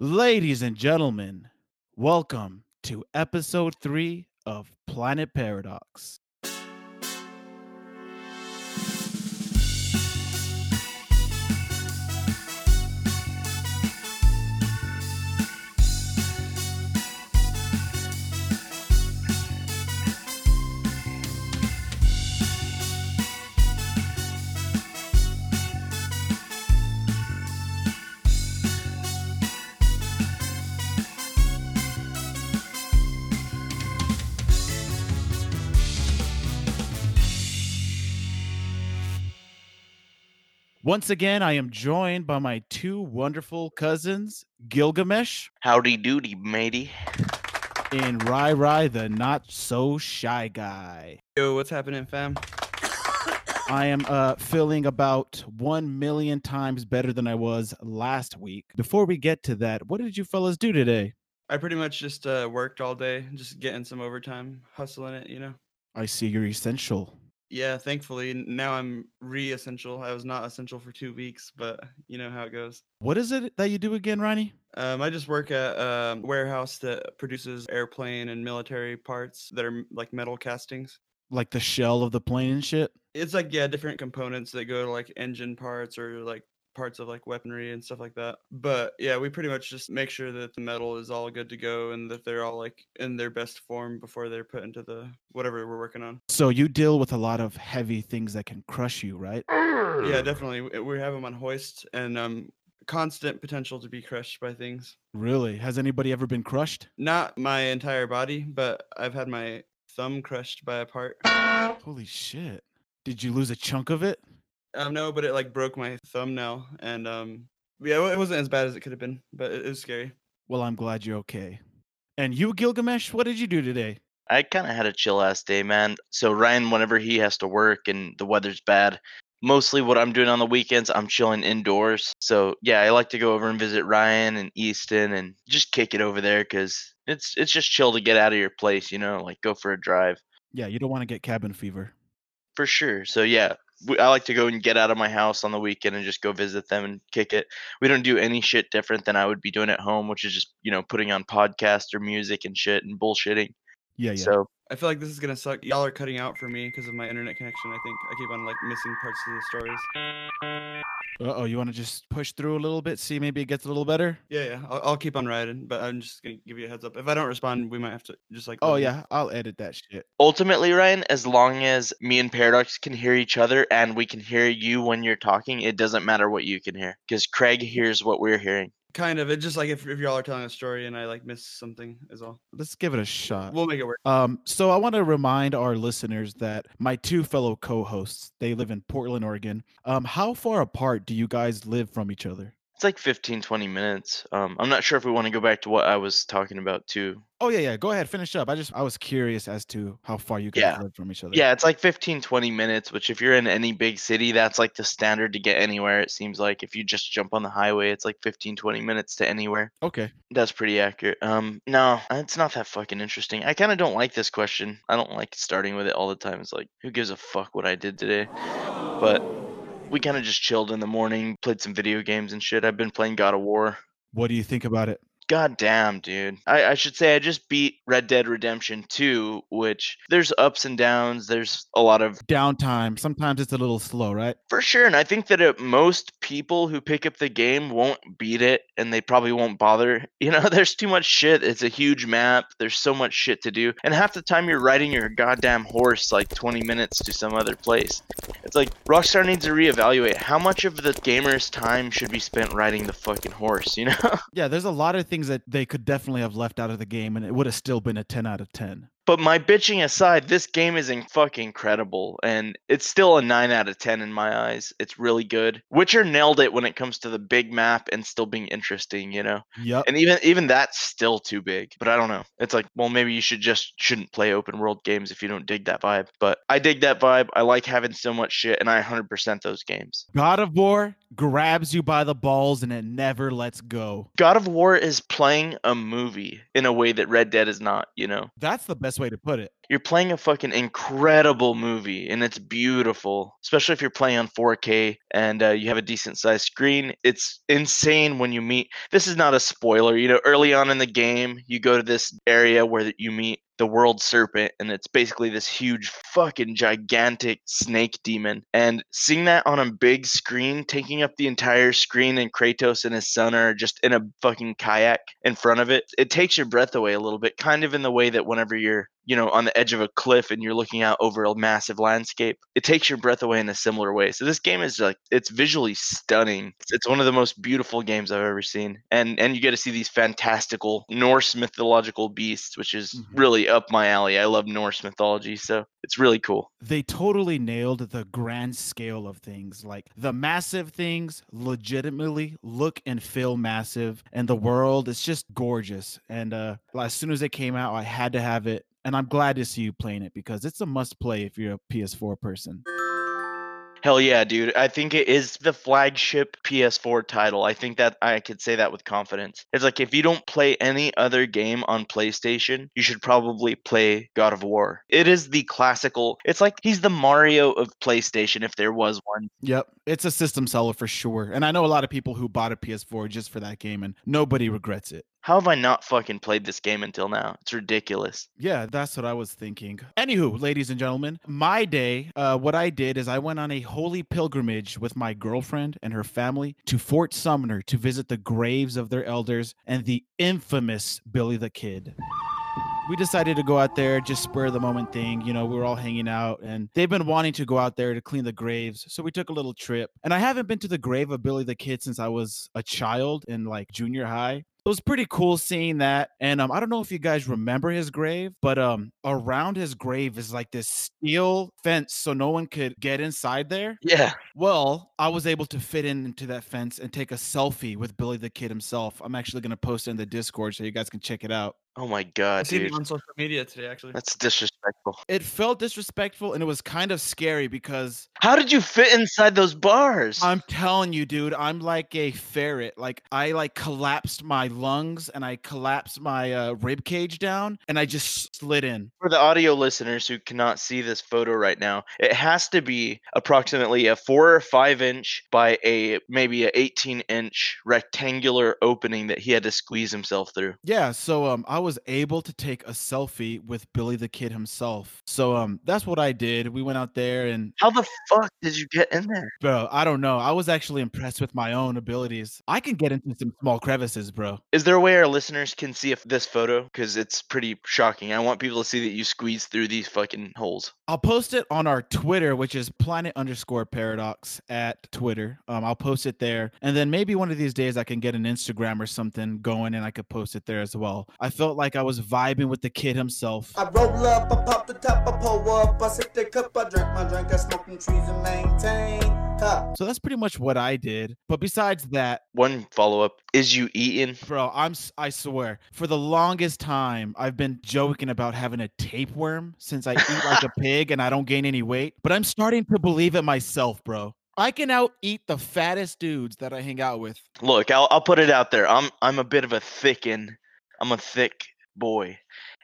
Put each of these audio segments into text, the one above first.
Ladies and gentlemen, welcome to episode three of Planet Paradox. Once again, I am joined by my two wonderful cousins, Gilgamesh Howdy doody, matey. and Rai Rai, the not so shy guy. Yo, what's happening, fam? I am uh, feeling about 1 million times better than I was last week. Before we get to that, what did you fellas do today? I pretty much just uh, worked all day, just getting some overtime, hustling it, you know. I see you're essential. Yeah, thankfully now I'm re-essential. I was not essential for two weeks, but you know how it goes. What is it that you do again, Ronnie? Um, I just work at a warehouse that produces airplane and military parts that are like metal castings. Like the shell of the plane and shit? It's like yeah, different components that go to like engine parts or like parts of like weaponry and stuff like that. But yeah, we pretty much just make sure that the metal is all good to go and that they're all like in their best form before they're put into the whatever we're working on. So you deal with a lot of heavy things that can crush you, right? Yeah, definitely. We have them on hoist and um constant potential to be crushed by things. Really? Has anybody ever been crushed? Not my entire body, but I've had my thumb crushed by a part. Holy shit. Did you lose a chunk of it? Um, no, but it like broke my thumbnail, and um, yeah, it wasn't as bad as it could have been, but it, it was scary. Well, I'm glad you're okay. And you, Gilgamesh, what did you do today? I kind of had a chill ass day, man. So Ryan, whenever he has to work and the weather's bad, mostly what I'm doing on the weekends, I'm chilling indoors. So yeah, I like to go over and visit Ryan and Easton and just kick it over there because it's it's just chill to get out of your place, you know, like go for a drive Yeah, you don't want to get cabin fever. for sure. So yeah, we, I like to go and get out of my house on the weekend and just go visit them and kick it. We don't do any shit different than I would be doing at home, which is just you know putting on podcasts or music and shit and bullshitting. Yeah, yeah. So I feel like this is gonna suck. Y'all are cutting out for me because of my internet connection. I think I keep on like missing parts of the stories. Uh oh, you want to just push through a little bit, see maybe it gets a little better? Yeah, yeah, I'll, I'll keep on riding, but I'm just gonna give you a heads up. If I don't respond, we might have to just like. Oh leave. yeah, I'll edit that shit. ultimately, Ryan, as long as me and Paradox can hear each other and we can hear you when you're talking, it doesn't matter what you can hear because Craig hears what we're hearing. Kind of. It just like if, if y'all are telling a story and I like miss something is all. Let's give it a shot. We'll make it work. Um, so I want to remind our listeners that my two fellow co-hosts, they live in Portland, Oregon. Um, how far apart do you guys live from each other? It's like 15, 20 minutes. Um, I'm not sure if we want to go back to what I was talking about too. Oh yeah, yeah. Go ahead, finish up. I just I was curious as to how far you guys Yeah. live from each other. Yeah, it's like 15, 20 minutes, which if you're in any big city, that's like the standard to get anywhere. It seems like if you just jump on the highway, it's like 15, 20 minutes to anywhere. Okay. That's pretty accurate. Um, no, it's not that fucking interesting. I kind of don't like this question. I don't like starting with it all the time. It's like, who gives a fuck what I did today? But we kind of just chilled in the morning, played some video games and shit. I've been playing God of War. What do you think about it? God damn, dude. I, I should say I just beat Red Dead Redemption 2, which there's ups and downs. There's a lot of Downtime. Sometimes it's a little slow, right? For sure, and I think that uh, most people who pick up the game won't beat it, and they probably won't bother. You know, there's too much shit. It's a huge map. There's so much shit to do, and half the time you're riding your goddamn horse like 20 minutes to some other place. It's like Rockstar needs to reevaluate how much of the gamer's time should be spent riding the fucking horse. You know. Yeah, there's a lot of things that they could definitely have left out of the game, and it would have still been a 10 out of 10. But my bitching aside, this game is in fucking incredible, and it's still a 9 out of 10 in my eyes. It's really good. Witcher nailed it when it comes to the big map and still being interesting, you know? Yeah. And even even that's still too big. But I don't know. It's like, well, maybe you should just shouldn't play open world games if you don't dig that vibe. But I dig that vibe. I like having so much shit, and I 100% those games. God of War grabs you by the balls and it never lets go. God of War is playing a movie in a way that Red Dead is not, you know? That's the best best way to put it. You're playing a fucking incredible movie and it's beautiful, especially if you're playing on 4K and uh, you have a decent sized screen. It's insane when you meet. This is not a spoiler. You know, early on in the game, you go to this area where you meet the world serpent and it's basically this huge fucking gigantic snake demon. And seeing that on a big screen taking up the entire screen and kratos and his son are just in a fucking kayak in front of it it takes your breath away a little bit kind of in the way that whenever you're you know on the edge of a cliff and you're looking out over a massive landscape it takes your breath away in a similar way so this game is like it's visually stunning it's, one of the most beautiful games i've ever seen and and you get to see these fantastical norse mythological beasts which is Mhm. really up my alley i love norse mythology so it's really cool They totally nailed the grand scale of things. Like the massive things legitimately look and feel massive, and the world is just gorgeous. And uh, as soon as it came out, I had to have it. And I'm glad to see you playing it because it's a must play if you're a PS4 person. Hell yeah, dude. I think it is the flagship PS4 title. I think that I could say that with confidence. It's like if you don't play any other game on PlayStation, you should probably play God of War. It is the classical. It's like he's the Mario of PlayStation if there was one. Yep, it's a system seller for sure. And I know a lot of people who bought a PS4 just for that game, and nobody regrets it. How have I not fucking played this game until now? It's ridiculous. Yeah, that's what I was thinking. Anywho, ladies and gentlemen, my day, uh, what I did is I went on a holy pilgrimage with my girlfriend and her family to Fort Sumner to visit the graves of their elders and the infamous Billy the Kid. We decided to go out there, just spur of the moment thing. You know, we were all hanging out and they've been wanting to go out there to clean the graves. So we took a little trip. And I haven't been to the grave of Billy the Kid since I was a child in like junior high it was pretty cool seeing that and um, i don't know if you guys remember his grave but um around his grave is like this steel fence so no one could get inside there. Yeah. well i was able to fit in into that fence and take a selfie with billy the kid himself. I'm actually going to post it in the discord so you guys can check it out Oh my I god, seen dude. it on social media today, actually. That's disrespectful. it felt disrespectful and it was kind of scary because How did you fit inside those bars? i'm telling you dude i'm like a ferret like i like collapsed my lungs and i collapsed my uh, rib cage down and i just slid in For the audio listeners who cannot see this photo right now, it has to be approximately a four or five inch by a maybe a 18 inch rectangular opening that he had to squeeze himself through. Yeah, so um I was able to take a selfie with Billy the Kid himself. So um that's what I did. We went out there and How the fuck did you get in there? bro, I don't know. I was actually impressed with my own abilities. I can get into some small crevices, bro. Is there a way our listeners can see if this photo? Because it's pretty shocking. I want people to see that you squeeze through these fucking holes. I'll post it on our Twitter, which is planet underscore paradox at Twitter. Um, I'll post it there. And then maybe one of these days I can get an Instagram or something going and I could post it there as well. I felt like I was vibing with the kid himself. I roll up, I pop the top, I pull up, I sip the cup, I drink my drink, I smoke them trees and maintain. Ha. So that's pretty much what I did. But besides that, One follow up is you eating? Bro, I'm I swear, for the longest time I've been joking about having a tapeworm since I eat like a pig and I don't gain any weight, but I'm starting to believe it myself, bro. I can out eat the fattest dudes that I hang out with. Look, I'll I'll put it out there. I'm I'm a bit of a thickin. I'm a thick boy,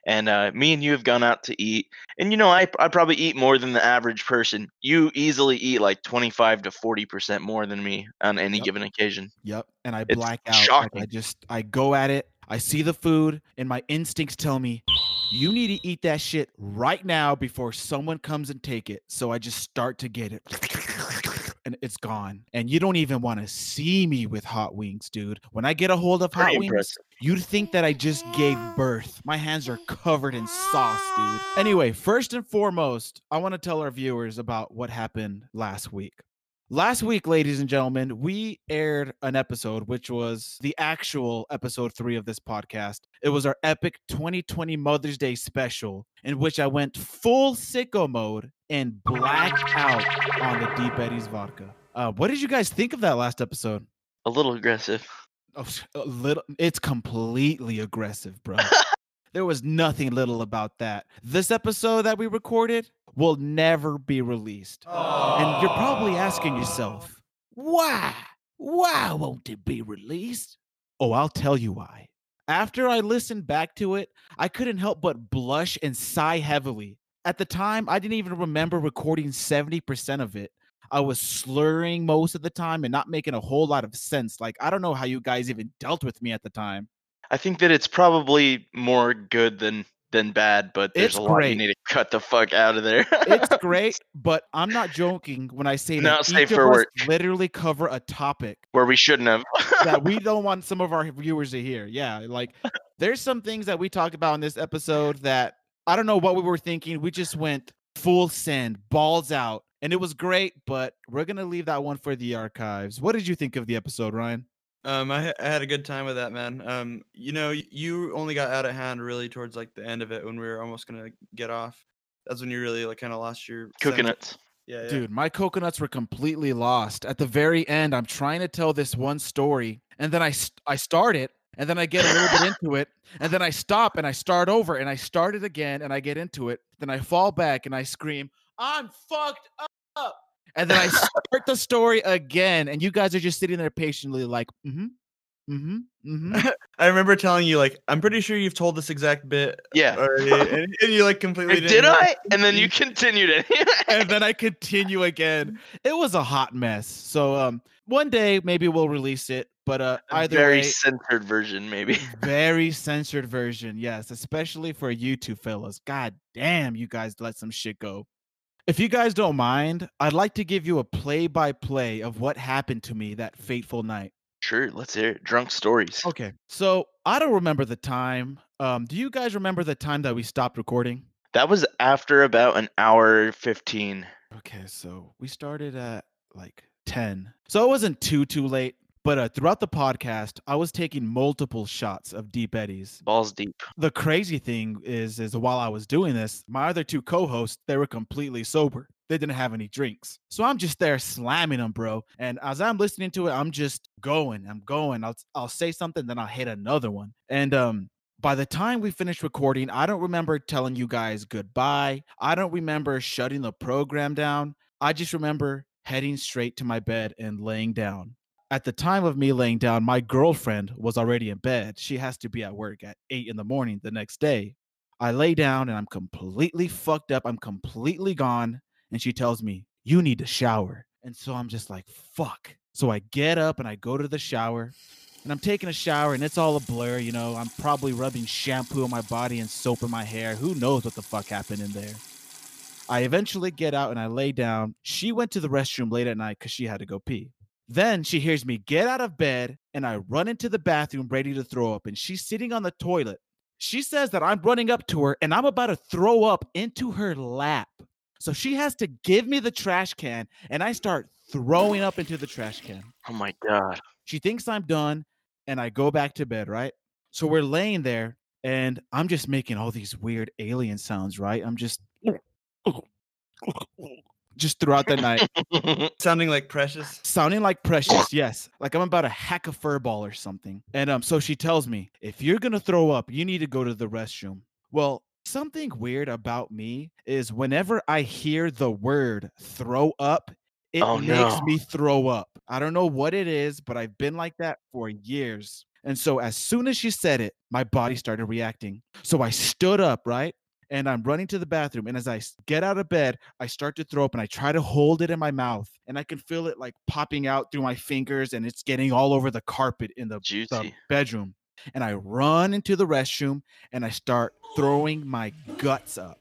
and uh, me and you have gone out to eat, and you know I I probably eat more than the average person. You easily eat like 25 to 40 percent more than me on any Yep. given occasion. Yep, and I It's black out. like, I just I go at it. I see the food and my instincts tell me you need to eat that shit right now before someone comes and take it. So I just start to get it. And it's gone. And you don't even want to see me with hot wings, dude. When I get a hold of hot Pretty wings, impressive. you'd think that I just gave birth. My hands are covered in sauce, dude. Anyway, first and foremost, I want to tell our viewers about what happened last week. Last week, ladies and gentlemen, we aired an episode which was the actual episode three of this podcast. It was our epic 2020 Mother's Day special, in which I went full sicko mode and blacked out on the Deep Eddies vodka. Uh, what did you guys think of that last episode? A little aggressive. Oh, a little. It's completely aggressive, bro. there was nothing little about that. This episode that we recorded will never be released. And you're probably asking yourself, why? Why won't it be released? Oh, I'll tell you why. After I listened back to it, I couldn't help but blush and sigh heavily. At the time, I didn't even remember recording 70% of it. I was slurring most of the time and not making a whole lot of sense. Like, I don't know how you guys even dealt with me at the time. I think that it's probably more good than than bad, but there's It's a lot you need to cut the fuck out of there. It's great, but I'm not joking when I say No, that safe each of for us literally cover a topic Where we shouldn't have. that we don't want some of our viewers to hear. Yeah, like there's some things that we talked about in this episode that I don't know what we were thinking. We just went full send, balls out, and it was great. But we're gonna leave that one for the archives. What did you think of the episode, Ryan? Um, I, I had a good time with that, man. Um, you know, you only got out of hand really towards like the end of it when we were almost gonna get off. That's when you really like kind of lost your sense Coconuts. Yeah, yeah. Dude, my coconuts were completely lost. At the very end, I'm trying to tell this one story, and then I st- I start it, and then I get a little bit into it, and then I stop and I start over, and I start it again, and I get into it. Then I fall back and I scream, "I'm fucked up!" And then I start the story again, and you guys are just sitting there patiently, like, "Mm-hmm, mm-hmm, mm-hmm." I remember telling you like I'm pretty sure you've told this exact bit Yeah. already, and, and you like completely Did didn't. I? And then you continued it. and then I continue again. It was a hot mess. So um, one day maybe we'll release it, but uh, A either very way, censored version, maybe. very censored version yes especially for you two fellas god damn you guys let some shit go if you guys don't mind i'd like to give you a play-by-play of what happened to me that fateful night Sure, let's hear it. Drunk stories. okay so i don't remember the time um do you guys remember the time that we stopped recording That was after about an hour 15. okay so we started at like 10 so it wasn't too too late but uh, throughout the podcast i was taking multiple shots of deep eddies Balls deep. the crazy thing is is while I was doing this, my other two co-hosts, they were completely sober. They didn't have any drinks. So I'm just there slamming them, bro. And as I'm listening to it, I'm just going. I'm going. I'll I'll say something, then I'll hit another one. And um by the time we finished recording, I don't remember telling you guys goodbye. I don't remember shutting the program down. I just remember heading straight to my bed and laying down. At the time of me laying down, my girlfriend was already in bed. She has to be at work at eight in the morning the next day. I lay down and I'm completely fucked up. I'm completely gone. And she tells me, You need to shower. And so I'm just like, Fuck. So I get up and I go to the shower and I'm taking a shower and it's all a blur. You know, I'm probably rubbing shampoo on my body and soap in my hair. Who knows what the fuck happened in there? I eventually get out and I lay down. She went to the restroom late at night because she had to go pee. Then she hears me get out of bed and I run into the bathroom ready to throw up. And she's sitting on the toilet. She says that I'm running up to her and I'm about to throw up into her lap. So she has to give me the trash can and I start throwing up into the trash can. Oh my god. She thinks I'm done and I go back to bed, right? So we're laying there and I'm just making all these weird alien sounds, right? I'm just just throughout the night. Sounding like precious. sounding like precious yes. Like i'm about to hack a fur ball or something. And um so she tells me if you're gonna throw up you need to go to the restroom. Well something weird about me is whenever i hear the word throw up it Oh, makes no. me throw up. I don't know what it is but i've been like that for years. And so as soon as she said it my body started reacting. So i stood up right and I'm running to the bathroom. And as I get out of bed, I start to throw up and I try to hold it in my mouth. And I can feel it like popping out through my fingers and it's getting all over the carpet in the, the bedroom. And I run into the restroom and I start throwing my guts up.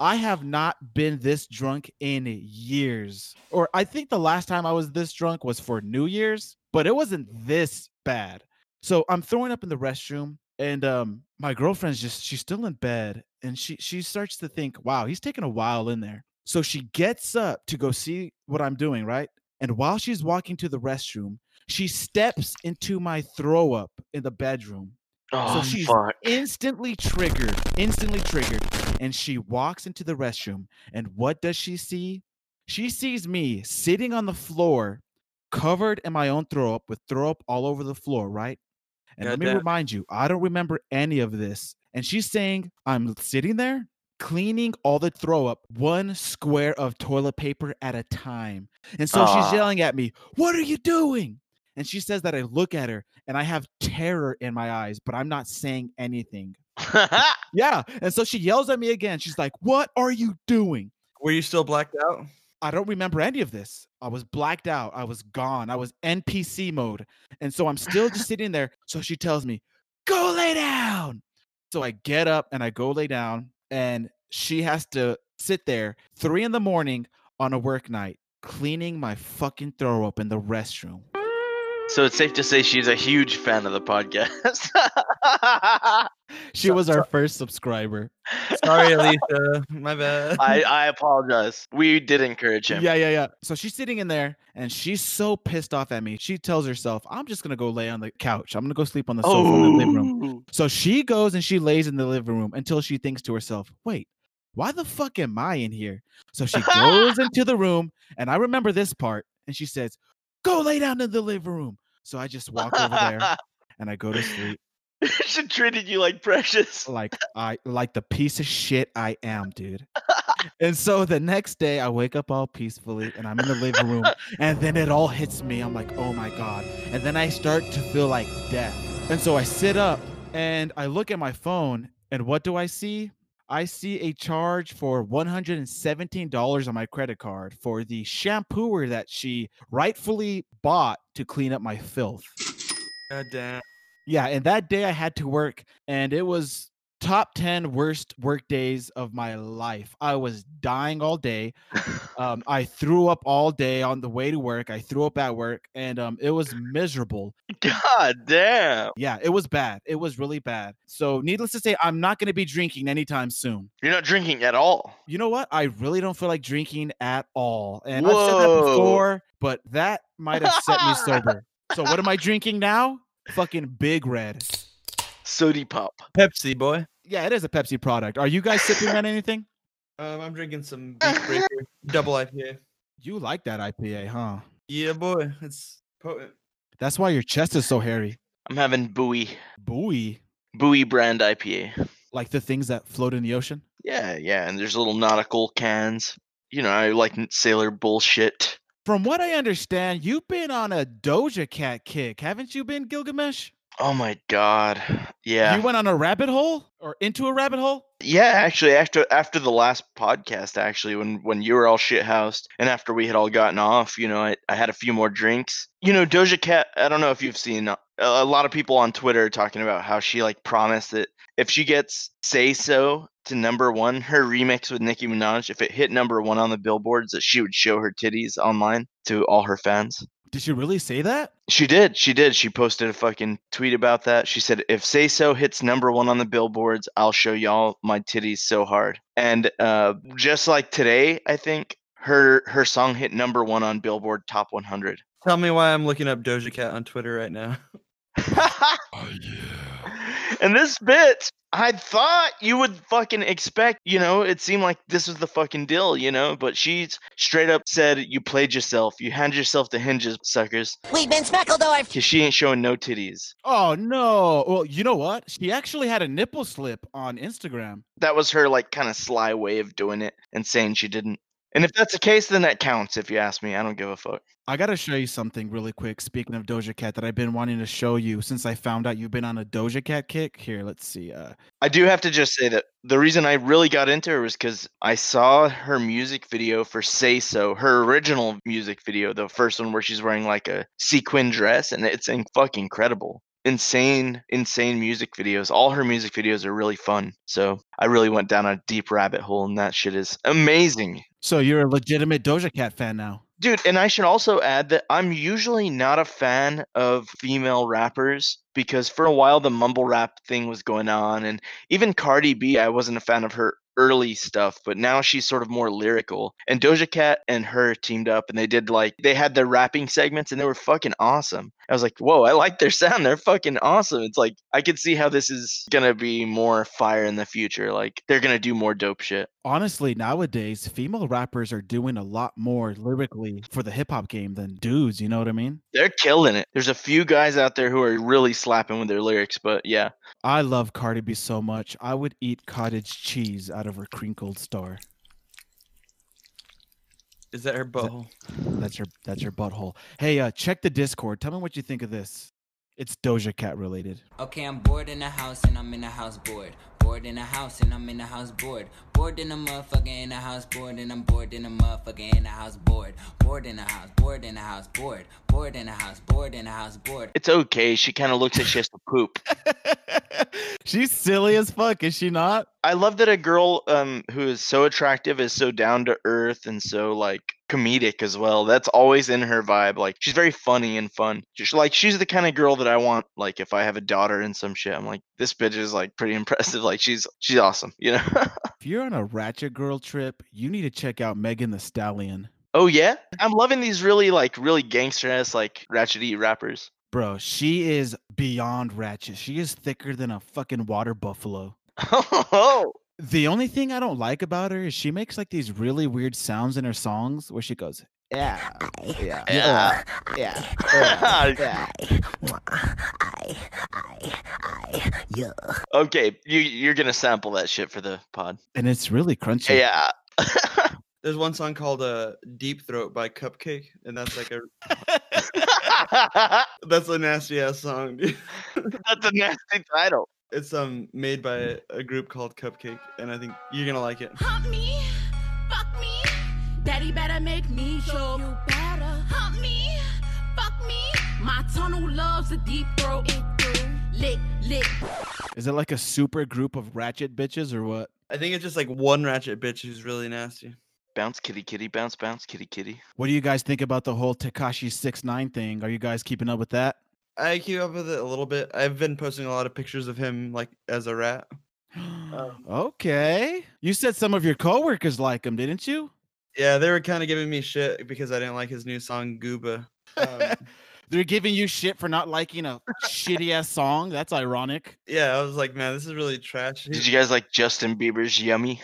I have not been this drunk in years. Or I think the last time I was this drunk was for New Year's, but it wasn't this bad. So I'm throwing up in the restroom and um my girlfriend's just she's still in bed and she she starts to think, "Wow, he's taking a while in there." So she gets up to go see what I'm doing, right? And while she's walking to the restroom, she steps into my throw up in the bedroom Oh, so she's fuck. instantly triggered, instantly triggered, and she walks into the restroom. And what does she see? She sees me sitting on the floor, covered in my own throw up with throw up all over the floor, right? And let me remind you, I don't remember any of this. And she's saying, I'm sitting there cleaning all the throw up, one square of toilet paper at a time. And so Aw. she's yelling at me, What are you doing? And she says that I look at her and I have terror in my eyes, but I'm not saying anything. Yeah. And so she yells at me again. She's like, What are you doing? Were you still blacked out? I don't remember any of this. I was blacked out. I was gone. I was NPC mode. And so I'm still just sitting there. So she tells me, Go lay down. So I get up and I go lay down. And she has to sit there three in the morning on a work night, cleaning my fucking throw up in the restroom. so it's safe to say she's a huge fan of the podcast. She was our first subscriber. Sorry, Alicia. My bad. I, I apologize. We did encourage him. Yeah, yeah, yeah. So she's sitting in there and she's so pissed off at me. She tells herself, I'm just going to go lay on the couch. I'm going to go sleep on the sofa in the living room. Oh, So she goes and she lays in the living room until she thinks to herself, wait, why the fuck am I in here? So she goes into the room and I remember this part and she says, go lay down in the living room. So I just walk over there and I go to sleep she treated you like precious. like I like the piece of shit I am, dude. And so the next day I wake up all peacefully and I'm in the living room and then it all hits me. I'm like, "Oh my god." And then I start to feel like death. And so I sit up and I look at my phone and what do I see? I see a charge for $117 on my credit card for the shampooer that she rightfully bought to clean up my filth. God damn. Yeah, and that day I had to work, and it was top 10 worst work days of my life. I was dying all day. Um, I threw up all day on the way to work. I threw up at work, and um, it was miserable. God damn. Yeah, it was bad. It was really bad. So, needless to say, I'm not going to be drinking anytime soon. You're not drinking at all. You know what? I really don't feel like drinking at all. And I've said that before, but that might have set me sober. So, what am I drinking now? Fucking Big Red. Sody pop. Pepsi, boy. Yeah, it is a Pepsi product. Are you guys sipping on anything? Um, I'm drinking some Beef Breaker double IPA. You like that IPA, huh? Yeah, boy. It's potent. That's why your chest is so hairy. I'm having buoy. Buoy, Buoy brand IPA. like the things that float in the ocean. Yeah, yeah. And there's little nautical cans. You know, I like sailor bullshit. From what I understand, you've been on a Doja Cat kick, haven't you been, Gilgamesh? Oh my god. Yeah. You went on a rabbit hole or into a rabbit hole? Yeah, actually, after after the last podcast, actually, when when you were all shithoused, and after we had all gotten off, you know, I, I had a few more drinks. You know, Doja Cat. I don't know if you've seen uh, a, a lot of people on Twitter talking about how she like promised that if she gets "Say So" to number one, her remix with Nicki Minaj, if it hit number one on the billboards, that she would show her titties online to all her fans. Did she really say that? She did. She did. She posted a fucking tweet about that. She said, "If Say So hits number one on the billboards, I'll show y'all my titties so hard." And uh, just like today, I think her her song hit number one on Billboard Top 100. Tell me why I'm looking up Doja Cat on Twitter right now. Oh yeah. And this bit, I thought you would fucking expect. You know, it seemed like this was the fucking deal. You know, but she's straight up said, "You played yourself. You hand yourself to hinges, suckers." We've been Smeckledorf. Cause she ain't showing no titties. Oh no. Well, you know what? She actually had a nipple slip on Instagram. that was her like kind of sly way of doing it and saying she didn't. And if that's the case, then that counts. If you ask me, I don't give a fuck. I gotta show you something really quick. Speaking of Doja Cat, that I've been wanting to show you since I found out you've been on a Doja Cat kick. Here, let's see. Uh, I do have to just say that the reason I really got into her was because I saw her music video for "Say So," her original music video, the first one where she's wearing like a sequin dress, and it's in- fucking incredible. Insane, insane music videos. All her music videos are really fun. So I really went down a deep rabbit hole, and that shit is amazing. so you're a legitimate Doja Cat fan now. Dude, and I should also add that I'm usually not a fan of female rappers because for a while the mumble rap thing was going on and even Cardi B I wasn't a fan of her early stuff, but now she's sort of more lyrical. And Doja Cat and her teamed up and they did like they had their rapping segments and they were fucking awesome. I was like, "Whoa, I like their sound. They're fucking awesome." It's like I could see how this is going to be more fire in the future. Like they're going to do more dope shit. Honestly, nowadays, female rappers are doing a lot more lyrically for the hip hop game than dudes. You know what I mean? They're killing it. There's a few guys out there who are really slapping with their lyrics, but yeah. I love Cardi B so much. I would eat cottage cheese out of her crinkled star. Is that her butthole? That's your that's your butthole. Hey, uh, check the Discord. Tell me what you think of this. It's Doja Cat related. Okay, I'm bored in the house and I'm in the house bored. Bored in the house and I'm in the house bored. Bored in the motherfucker in the house bored and I'm bored in the motherfucker in the house bored. Bored in the house, bored in the house bored. Bored in the house, bored in the house bored. It's okay. She kind of looks like she has to poop. She's silly as fuck, is she not? I love that a girl um who is so attractive is so down to earth and so like comedic as well. That's always in her vibe. Like she's very funny and fun. Just like she's the kind of girl that I want. Like if I have a daughter and some shit, I'm like this bitch is like pretty impressive. Like she's she's awesome. You know. If you're on a ratchet girl trip, you need to check out Megan Thee Stallion. oh yeah, I'm loving these really like really gangster ass like ratchety rappers. Bro, she is beyond ratchet. She is thicker than a fucking water buffalo. Oh, The only thing I don't like about her is she makes like these really weird sounds in her songs where she goes, yeah, yeah, Yeah. yeah, yeah. okay, you you're gonna sample that shit for the pod. And it's really crunchy. Yeah. There's one song called uh, "Deep Throat" by CupcakKe, and that's like a that's a nasty ass song. dude. That's a nasty title. It's um made by a group called CupcakKe, and I think you're gonna like it. Hump me, fuck me. Daddy better make me show you better. Hump me, fuck me. My tunnel loves a deep throat. It through. Lick, lick. Is it like a super group of ratchet bitches or what? I think it's just like one ratchet bitch who's really nasty. Bounce kitty kitty bounce bounce kitty kitty. What do you guys think about the whole Tekashi six nine thing? Are you guys keeping up with that? I keep up with it a little bit. I've been posting a lot of pictures of him like as a rat. okay. You said some of your coworkers like him, didn't you? Yeah, they were kind of giving me shit because I didn't like his new song Gooba. Um, They're giving you shit for not liking a shitty ass song. That's ironic. yeah, I was like, man, this is really trash. Did you guys like Justin Bieber's Yummy?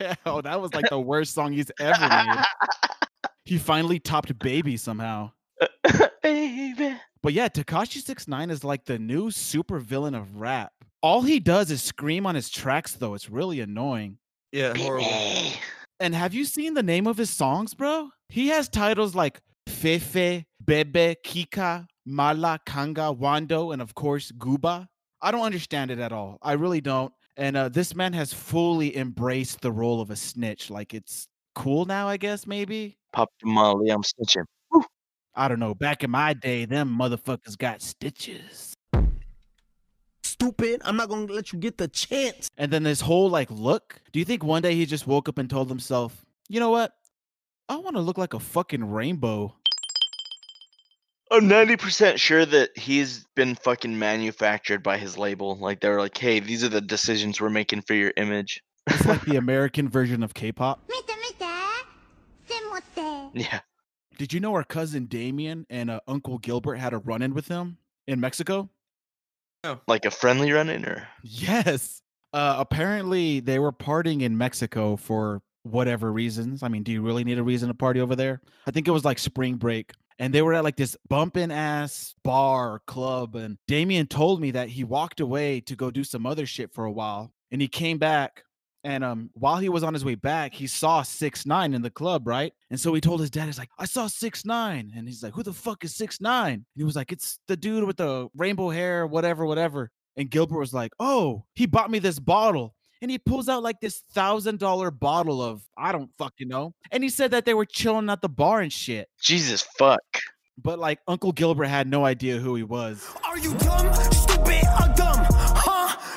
oh, that was like the worst song he's ever made. He finally topped Baby somehow. Baby. But yeah, Tekashi 69 is like the new super villain of rap. All he does is scream on his tracks though. It's really annoying. Yeah, horrible. And have you seen the name of his songs, bro? He has titles like Fefe, Bebe, Kika, Mala, Kanga, Wando, and of course, Gooba. I don't understand it at all. I really don't. And uh, this man has fully embraced the role of a snitch. Like it's cool now, I guess, maybe. Pop Molly, I'm snitching. I don't know. Back in my day, them motherfuckers got stitches. Stupid. I'm not gonna let you get the chance. And then this whole like look. Do you think one day he just woke up and told himself, you know what? I want to look like a fucking rainbow. I'm 90% sure that he's been fucking manufactured by his label. Like they're like, hey, these are the decisions we're making for your image. It's like the American version of K-pop. Yeah. Did you know our cousin Damien and uh, Uncle Gilbert had a run-in with him in Mexico? Like a friendly run in or Yes. Uh, apparently, they were partying in Mexico for whatever reasons. I mean, do you really need a reason to party over there? I think it was like spring break. And they were at like this bumping ass bar or club. And Damien told me that he walked away to go do some other shit for a while. And he came back. And um, while he was on his way back, he saw six nine in the club, right? And so he told his dad, he's like, I saw six nine. And he's like, Who the fuck is six nine? And he was like, It's the dude with the rainbow hair, whatever, whatever. And Gilbert was like, Oh, he bought me this bottle. And he pulls out like this thousand dollar bottle of, I don't fucking know. And he said that they were chilling at the bar and shit. Jesus fuck. But like Uncle Gilbert had no idea who he was. Are you dumb,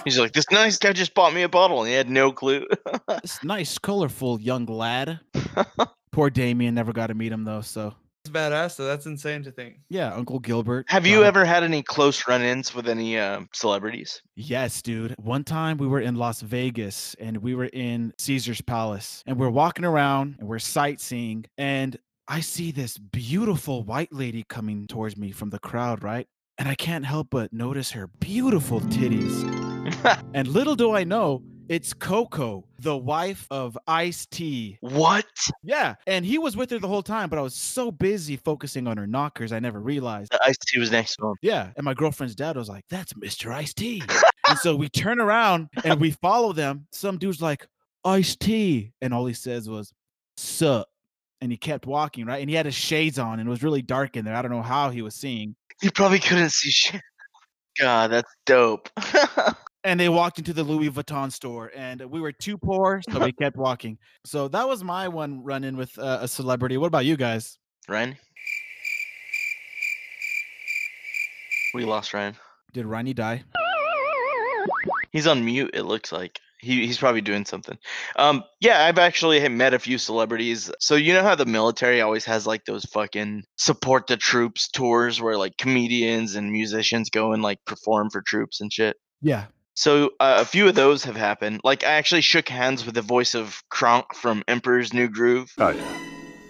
He's like, this nice guy just bought me a bottle and he had no clue. This nice, colorful young lad. Poor Damien never got to meet him though. So It's badass though. That's insane to think. yeah, Uncle Gilbert. Have you uh, ever had any close run ins with any uh, celebrities? Yes, dude. One time we were in Las Vegas and we were in Caesar's Palace and we're walking around and we're sightseeing and I see this beautiful white lady coming towards me from the crowd, right? And I can't help but notice her beautiful titties. and little do I know, it's Coco, the wife of Ice T. what? Yeah, and he was with her the whole time, but I was so busy focusing on her knockers, I never realized. Ice T was next to him. Yeah. And my girlfriend's dad was like, that's Mr. Ice T. and so we turn around and we follow them. Some dude's like, Ice T. And all he says was, sup. and he kept walking, right? And he had his shades on and it was really dark in there. I don't know how he was seeing. He probably couldn't see shit. God, that's dope. And they walked into the Louis Vuitton store and we were too poor, so we kept walking. So that was my one run in with uh, a celebrity. What about you guys? Ryan? We lost Ryan. Did Ronnie die? He's on mute, it looks like. He, he's probably doing something. Um, yeah, I've actually met a few celebrities. So you know how the military always has like those fucking support the troops tours where like comedians and musicians go and like perform for troops and shit. Yeah. So uh, a few of those have happened. Like I actually shook hands with the voice of Kronk from Emperor's New Groove, Oh, yeah.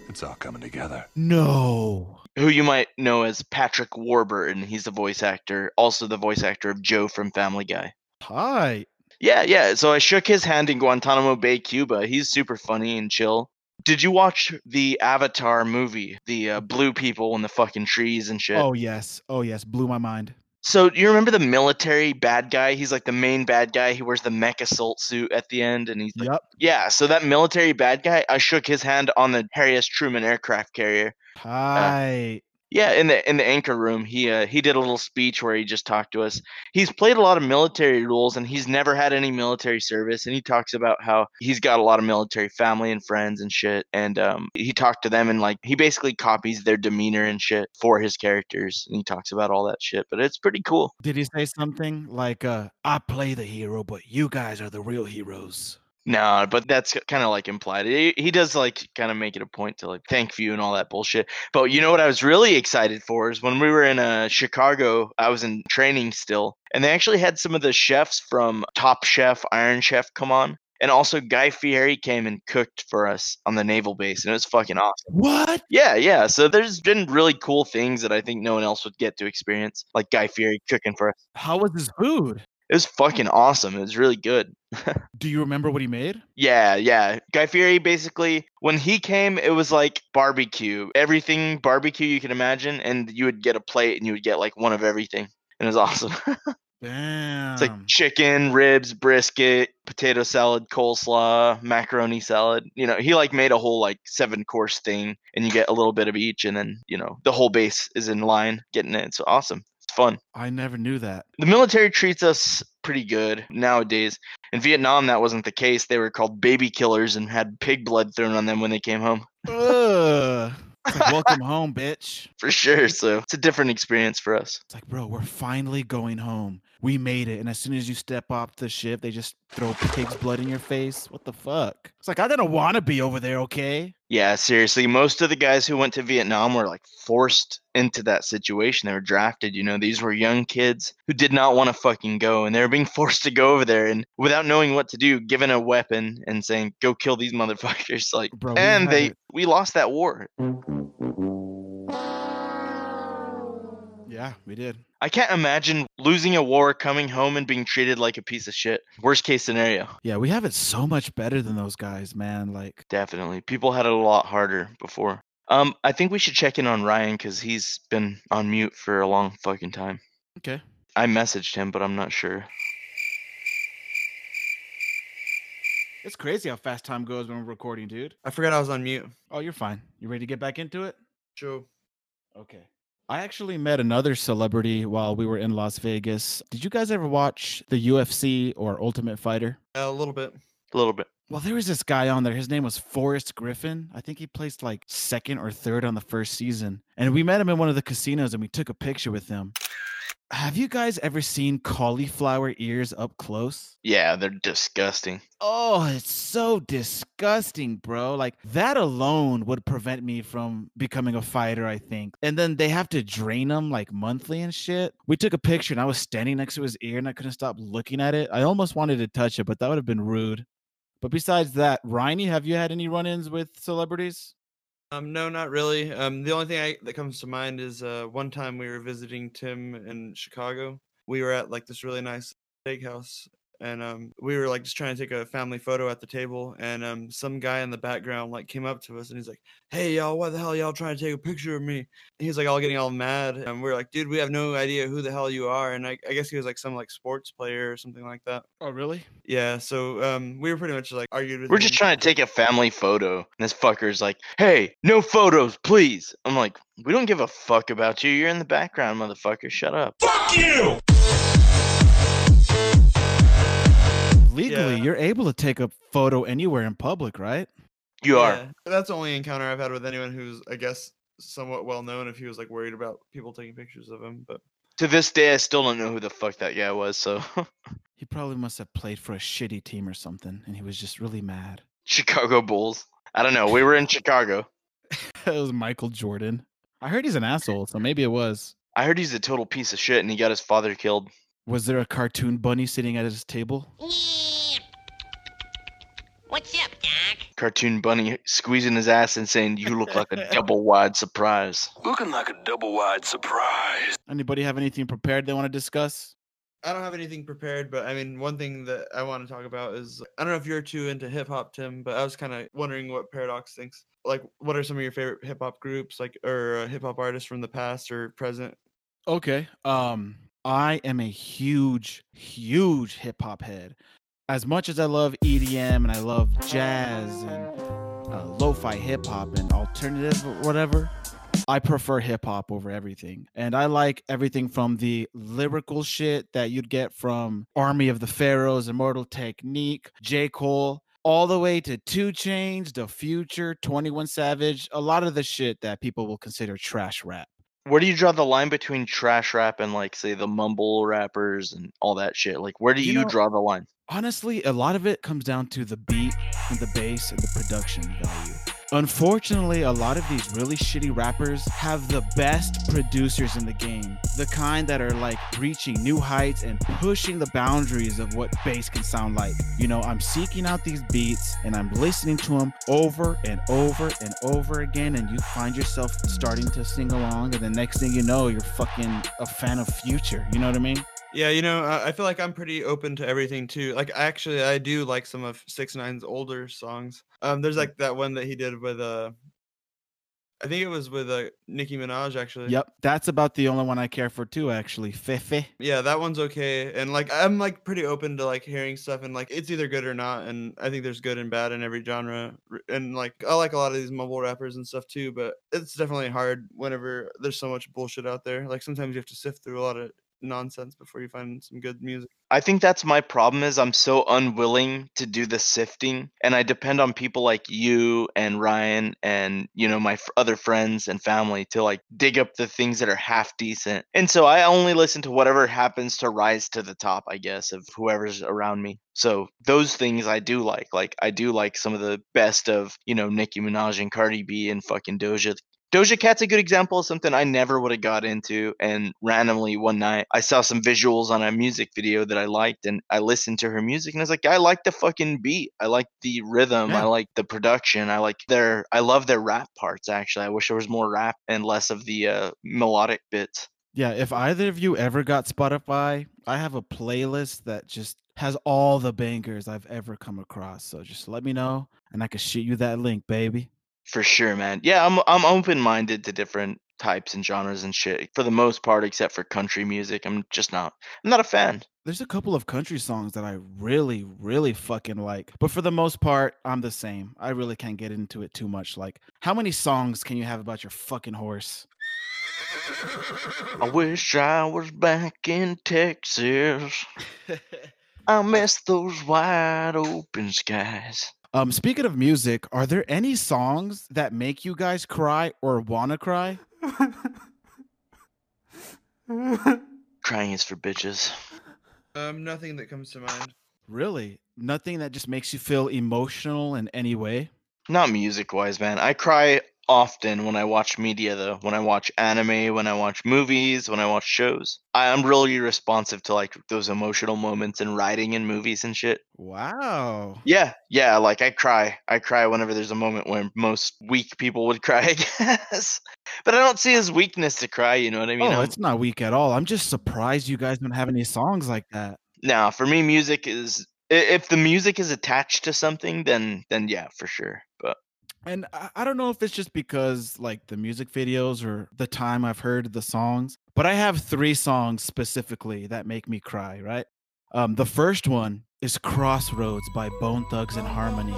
It's all coming together. No. who you might know as Patrick Warburton. He's the voice actor, also the voice actor of Joe from Family Guy. Hi. Yeah, yeah. So I shook his hand in Guantanamo Bay, Cuba. He's super funny and chill. Did you watch the Avatar movie, the uh, blue people in the fucking trees and shit? Oh yes. Oh yes. Blew my mind. So you remember the military bad guy? He's like the main bad guy. He wears the mech assault suit at the end, and he's like, Yep. yeah. So that military bad guy, I shook his hand on the Harry S. Truman aircraft carrier. Uh, Hi. Yeah, in the in the anchor room, he uh, he did a little speech where he just talked to us. He's played a lot of military roles, and he's never had any military service. And he talks about how he's got a lot of military family and friends and shit. And um, he talked to them, and like he basically copies their demeanor and shit for his characters. And he talks about all that shit. But it's pretty cool. Did he say something like, uh, "I play the hero, but you guys are the real heroes"? No, but that's kind of like implied. He, he does like kind of make it a point to like thank you and all that bullshit. But you know what I was really excited for is when we were in uh, Chicago, I was in training still, and they actually had some of the chefs from Top Chef, Iron Chef come on. And also Guy Fieri came and cooked for us on the naval base, and it was fucking awesome. What? Yeah, yeah. So there's been really cool things that I think no one else would get to experience, like Guy Fieri cooking for us. How was his food? It was fucking awesome. It was really good. Do you remember what he made? Yeah, yeah. Guy Fieri basically, when he came, it was like barbecue. Everything barbecue you can imagine, and you would get a plate and you would get like one of everything. And it was awesome. Damn. it's like chicken, ribs, brisket, potato salad, coleslaw, macaroni salad. You know, he like made a whole like seven course thing, and you get a little bit of each, and then, you know, the whole base is in line getting it. So awesome. Fun. I never knew that. The military treats us pretty good nowadays. In Vietnam, that wasn't the case. They were called baby killers and had pig blood thrown on them when they came home. Ugh. Like, welcome home, bitch. For sure. So it's a different experience for us. It's like, bro, we're finally going home. We made it. And as soon as you step off the ship, they just throw pig's blood in your face. What the fuck? It's like, I didn't want to be over there, okay? Yeah, seriously. Most of the guys who went to Vietnam were like forced into that situation. They were drafted. You know, these were young kids who did not want to fucking go, and they were being forced to go over there and without knowing what to do, given a weapon and saying, "Go kill these motherfuckers." Like, Bro, and they it- we lost that war. Yeah, we did. I can't imagine losing a war, coming home, and being treated like a piece of shit. Worst case scenario. Yeah, we have it so much better than those guys, man. Like, Definitely. People had it a lot harder before. Um, I think we should check in on Ryan because he's been on mute for a long fucking time. okay. I messaged him, but I'm not sure. It's crazy how fast time goes when we're recording, dude. I forgot I was on mute. Oh, you're fine. You ready to get back into it? Sure. Okay. I actually met another celebrity while we were in Las Vegas. Did you guys ever watch the UFC or Ultimate Fighter? A little bit. A little bit. Well, there was this guy on there. His name was Forrest Griffin. I think he placed like second or third on the first season. And we met him in one of the casinos and we took a picture with him. Have you guys ever seen cauliflower ears up close? Yeah, they're disgusting. Oh, it's so disgusting, bro. Like that alone would prevent me from becoming a fighter, I think. And then they have to drain them like monthly and shit. We took a picture and I was standing next to his ear and I couldn't stop looking at it. I almost wanted to touch it, but that would have been rude. But besides that, Riney, have you had any run-ins with celebrities? Um, no, not really. Um, the only thing I, that comes to mind is uh, one time we were visiting Tim in Chicago. We were at like this really nice steakhouse, and um, we were like just trying to take a family photo at the table, and um, some guy in the background like came up to us and he's like, "Hey y'all, why the hell y'all trying to take a picture of me?" And he's like all getting all mad, and we are like, "Dude, we have no idea who the hell you are," and I, I guess he was like some like sports player or something like that. Oh, really? Yeah, so um, we were pretty much like argued with. We're him. just trying to take a family photo, and this fucker's like, "Hey, no photos, please." I'm like, "We don't give a fuck about you. You're in the background, motherfucker. Shut up." Legally, Yeah. you're able to take a photo anywhere in public, right? You are. Yeah, that's the only encounter I've had with anyone who's, I guess, somewhat well known. If he was like worried about people taking pictures of him, but To this day, I still don't know who the fuck that guy was. So, He probably must have played for a shitty team or something, and he was just really mad. Chicago Bulls. I don't know. We were in Chicago. it was Michael Jordan. I heard he's an asshole, so maybe it was. I heard he's a total piece of shit, and he got his father killed. Was there a cartoon bunny sitting at his table? What's up, Doc? Cartoon Bunny squeezing his ass and saying, "You look like a double wide surprise." Looking like a double wide surprise. Anybody have anything prepared they want to discuss? I don't have anything prepared. But I mean, one thing that I want to talk about is I don't know if you're too into hip hop, Tim, but I was kind of wondering what Paradox thinks. Like, what are some of your favorite hip hop groups, like or uh, hip hop artists from the past or present? Okay. Um, I am a huge, huge hip hop head. As much as I love EDM and I love jazz and uh, lo-fi hip hop and alternative whatever, I prefer hip hop over everything. And I like everything from the lyrical shit that you'd get from Army of the Pharaohs, Immortal Technique, J. Cole, all the way to 2 Chainz, The Future, 21 Savage, a lot of the shit that people will consider trash rap. Where do you draw the line between trash rap and like say the mumble rappers and all that shit? Like where do You you, know- draw the line? honestly, a lot of it comes down to the beat and the bass and the production value. Unfortunately, a lot of these really shitty rappers have the best producers in the game. The kind that are like reaching new heights and pushing the boundaries of what bass can sound like. You know, I'm seeking out these beats and I'm listening to them over and over and over again, and you find yourself starting to sing along, and the next thing you know, you're fucking a fan of Future. You know what I mean? Yeah, you know, I I feel like I'm pretty open to everything too. Like, actually, I do like some of Six Nine's older songs. Um, there's like that one that he did with uh, I think it was with uh Nicki Minaj actually. Yep, that's about the only one I care for too, actually. Fefe. Yeah, that one's okay. And like, I'm like pretty open to like hearing stuff and like it's either good or not. And I think there's good and bad in every genre. And like, I like a lot of these mumble rappers and stuff too. But it's definitely hard whenever there's so much bullshit out there. Like sometimes you have to sift through a lot of nonsense before you find some good music. I think that's my problem is I'm so unwilling to do the sifting and I depend on people like you and Ryan and you know my f- other friends and family to like dig up the things that are half decent. And so I only listen to whatever happens to rise to the top, I guess, of whoever's around me. So those things I do like. Like I do like some of the best of, you know, Nicki Minaj and Cardi B and fucking Doja Doja Cat's a good example of something I never would have got into. And randomly one night, I saw some visuals on a music video that I liked, and I listened to her music, and I was like, I like the fucking beat. I like the rhythm. I like the production. I like their. I love their rap parts. Actually, I wish there was more rap and less of the uh, melodic bits. Yeah, if either of you ever got Spotify, I have a playlist that just has all the bangers I've ever come across. So just let me know and I can shoot you that link, baby. For sure, man. Yeah, I'm I'm open minded to different types and genres and shit. For the most part, except for country music, I'm just not. I'm not a fan. There's a couple of country songs that I really, really fucking like. But for the most part, I'm the same. I really can't get into it too much. Like, how many songs can you have about your fucking horse? I wish I was back in Texas. I miss those wide open skies. Um, speaking of music, are there any songs that make you guys cry or wanna cry? Crying is for bitches. Um, nothing that comes to mind. Really? Nothing that just makes you feel emotional in any way? Not music wise, man. I cry often when I watch media, though. When I watch anime, when I watch movies, when I watch shows. I am really responsive to like those emotional moments in writing in movies and shit. Wow. Yeah, yeah. Like I cry. I cry whenever there's a moment when most weak people would cry, I guess. But I don't see as weakness to cry. You know what I mean? oh, I'm- it's not weak at all. I'm just surprised you guys don't have any songs like that. now for me, music is if the music is attached to something, then then yeah, for sure. And I, I don't know if it's just because like the music videos or the time I've heard the songs, but I have three songs specifically that make me cry, right? Um, the first one is Crossroads by Bone Thugs and Harmony.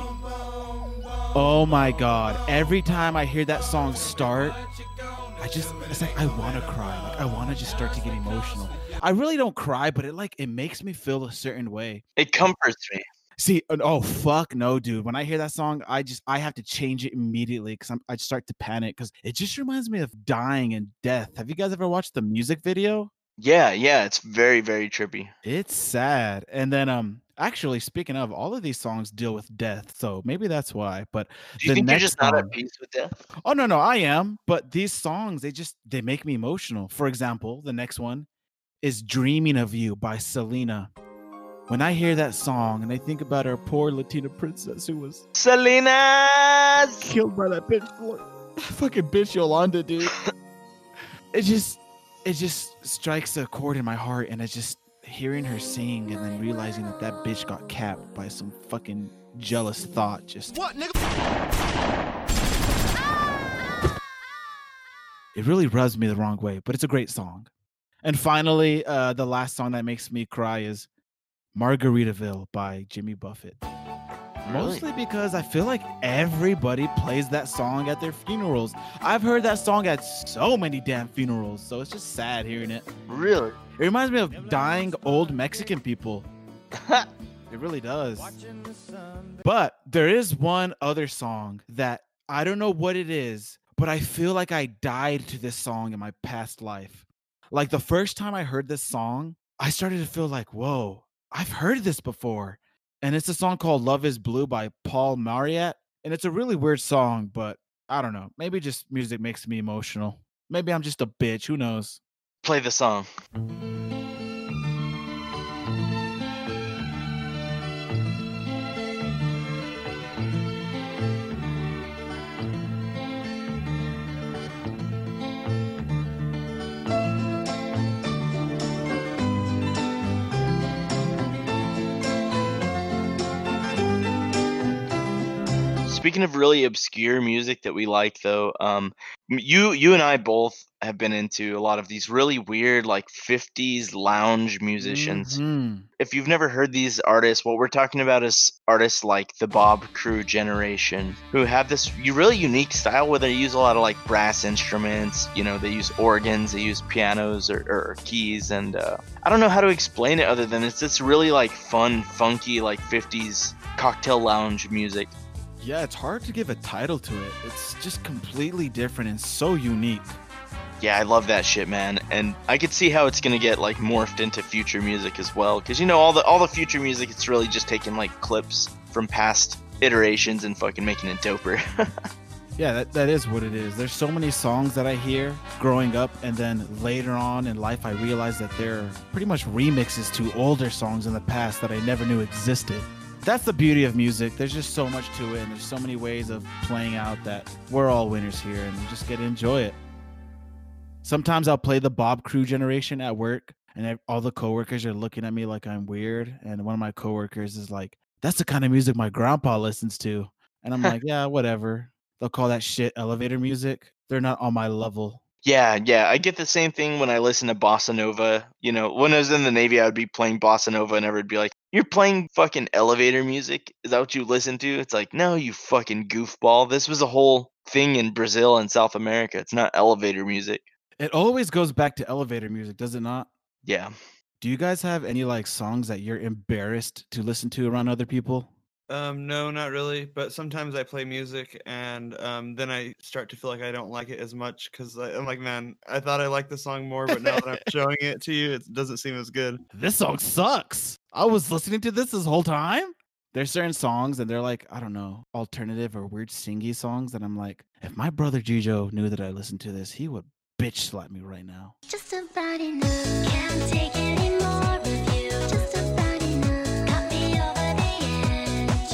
Oh my god. Every time I hear that song start, I just it's like I want to cry. Like I want to just start to get emotional. I really don't cry, but it like it makes me feel a certain way. it comforts me. See, oh fuck no, dude. When I hear that song, I just I have to change it immediately because I start to panic because it just reminds me of dying and death. Have you guys ever watched the music video? Yeah, yeah, it's very very trippy. It's sad. And then um actually speaking of, all of these songs deal with death, so maybe that's why. But Do you the think you're just not at peace with death? Oh no, no, I am. But these songs, they just they make me emotional. For example, the next one is "Dreaming of You" by Selena. When I hear that song and I think about our poor Latina princess who was Salinas. killed by that bitch, Flo- fucking bitch Yolanda, dude. it just, it just strikes a chord in my heart, and it's just hearing her sing and then realizing that that bitch got capped by some fucking jealous thought. Just What, nigga? it really rubs me the wrong way, but it's a great song. And finally, uh, the last song that makes me cry is Margaritaville by Jimmy Buffett. Mostly because I feel like everybody plays that song at their funerals. I've heard that song at so many damn funerals, so it's just sad hearing it. Really? It reminds me of dying old Mexican people. It really does. But there is one other song that I don't know what it is, but I feel like I died to this song in my past life. Like the first time I heard this song, I started to feel like, whoa, I've heard this before. And it's a song called Love is Blue by Paul Mauriat. And it's a really weird song, but I don't know. Maybe just music makes me emotional. Maybe I'm just a bitch. Who knows? Play the song. Speaking of really obscure music that we like, though, um, you you and I both have been into a lot of these really weird, like '50s lounge musicians. Mhm. If you've never heard these artists, what we're talking about is artists like the Bob Crewe generation, who have this really unique style where they use a lot of like brass instruments. You know, they use organs, they use pianos or, or keys, and uh, I don't know how to explain it other than it's this really like fun, funky, like '50s cocktail lounge music. Yeah, it's hard to give a title to it. It's just completely different and so unique. Yeah, I love that shit, man, and I could see how it's gonna get like morphed into future music as well. Because you know, all the all the future music, it's really just taking like clips from past iterations and fucking making it doper. Yeah, that, that is what it is. There's so many songs that I hear growing up, and then later on in life, I realize that they're pretty much remixes to older songs in the past that I never knew existed. That's the beauty of music. There's just so much to it, and there's so many ways of playing out that we're all winners here, and we just get to enjoy it. Sometimes I'll play the Bob Crewe generation at work, and all the coworkers are looking at me like I'm weird. And one of my coworkers is like, "That's the kind of music my grandpa listens to," and I'm like, "Yeah, whatever." They'll call that shit elevator music. They're not on my level. yeah, yeah, I get the same thing when I listen to bossa nova. You know, when I was in the navy, I would be playing bossa nova, and everyone would be like, "You're playing fucking elevator music? Is that what you listen to?" It's like, no, you fucking goofball. This was a whole thing in Brazil and South America. It's not elevator music. It always goes back to elevator music, does it not? Yeah. Do you guys have any like songs that you're embarrassed to listen to around other people? Um, no, not really. But sometimes I play music, and um, then I start to feel like I don't like it as much because I'm like, man, I thought I liked the song more, but now that I'm showing it to you, it doesn't seem as good. This song sucks. I was listening to this this whole time. There's certain songs and they're like, I don't know, alternative or weird singy songs that I'm like, if my brother Jijo knew that I listened to this, he would bitch slap me right now. Just about enough. Can't take any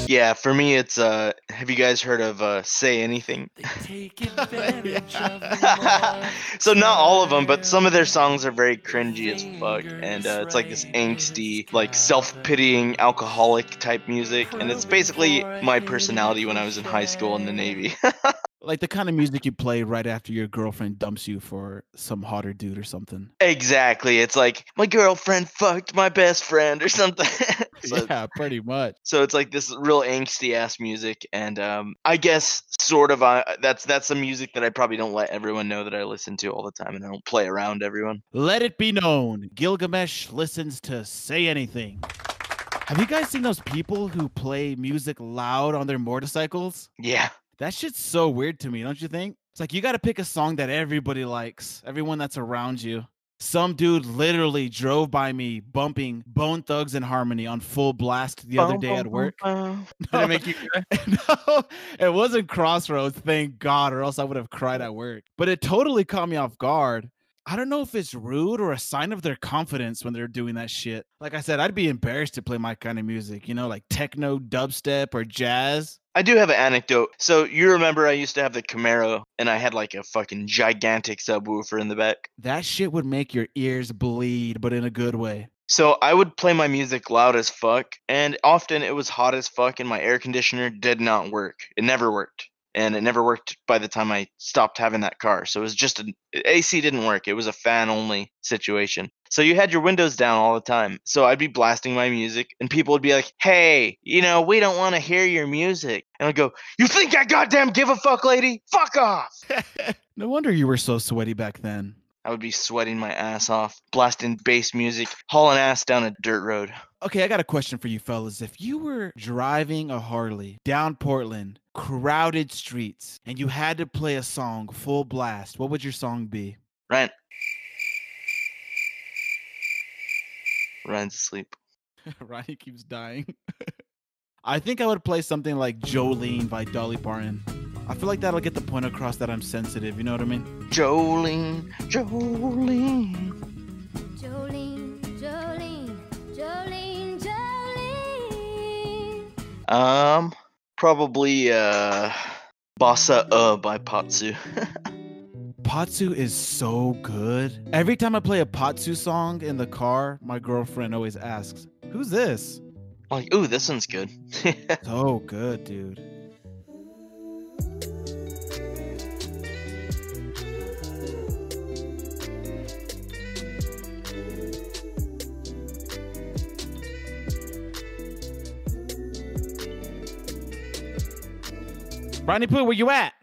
Yeah, for me it's uh Have you guys heard of uh, Say Anything? Take advantage of so not all of them, but some of their songs are very cringy as fuck, and uh, it's like this angsty, like self-pitying, alcoholic type music, and it's basically my personality when I was in high school in the Navy. Like the kind of music you play right after your girlfriend dumps you for some hotter dude or something. exactly, it's like my girlfriend fucked my best friend or something. so, yeah, pretty much. so it's like this real angsty ass music, and um, I guess sort of uh, that's that's the music that I probably don't let everyone know that I listen to all the time, and I don't play around everyone. Let it be known, Gilgamesh listens to Say Anything. Have you guys seen those people who play music loud on their motorcycles? Yeah. That shit's so weird to me, don't you think? It's like you got to pick a song that everybody likes, everyone that's around you. Some dude literally drove by me bumping Bone Thugs and Harmony on full blast the other day at work. Did it make you cry? no, it wasn't Crossroads, thank God, or else I would have cried at work. But it totally caught me off guard. I don't know if it's rude or a sign of their confidence when they're doing that shit. Like I said, I'd be embarrassed to play my kind of music, you know, like techno, dubstep, or jazz. I do have an anecdote. So you remember I used to have the Camaro, and I had like a fucking gigantic subwoofer in the back. That shit would make your ears bleed, but in a good way. So I would play my music loud as fuck, and often it was hot as fuck, and my air conditioner did not work. It never worked, and it never worked by the time I stopped having that car. So it was just an AC didn't work. It was a fan only situation. So you had your windows down all the time. So I'd be blasting my music, and people would be like, "Hey, you know, we don't want to hear your music," and I'd go, "You think I goddamn give a fuck, lady? Fuck off!" No wonder you were so sweaty back then. I would be sweating my ass off, blasting bass music, hauling ass down a dirt road. Okay, I got a question for you fellas. If you were driving a Harley down Portland, crowded streets, and you had to play a song full blast, what would your song be? Ryan. Ryan's asleep. Ronnie keeps dying. I think I would play something like Jolene by Dolly Parton. I feel like that'll get the point across that I'm sensitive, you know what I mean? Jolene, Jolene. Jolene, Jolene, Jolene, Jolene. Um, probably uh, Bossa Uh by Patsu. Patsu is so good. Every time I play a Patsu song in the car, my girlfriend always asks, Who's this? like, ooh, this one's good. So good, dude. Ronnie Pooh, where you at?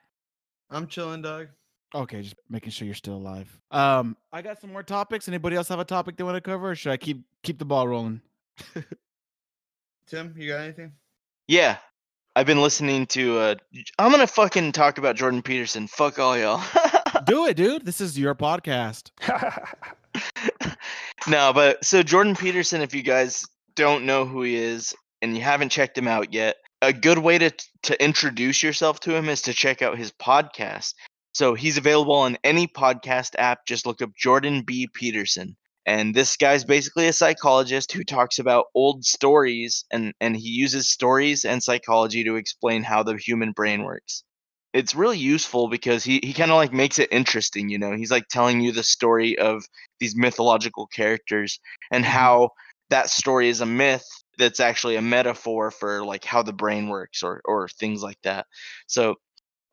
I'm chilling, dog. Okay, just making sure you're still alive. Um, I got some more topics. Anybody else have a topic they want to cover, or should I keep keep the ball rolling? Tim, you got anything? yeah, I've been listening to. Uh, I'm gonna fucking talk about Jordan Peterson. Fuck all y'all. Do it, dude. This is your podcast. no, but so Jordan Peterson, if you guys don't know who he is and you haven't checked him out yet, a good way to to introduce yourself to him is to check out his podcast. So he's available on any podcast app. Just look up Jordan B. Peterson. And this guy's basically a psychologist who talks about old stories and, and he uses stories and psychology to explain how the human brain works. It's really useful because he, he kind of like makes it interesting, you know. He's like telling you the story of these mythological characters and mm-hmm. how that story is a myth that's actually a metaphor for like how the brain works or or things like that. So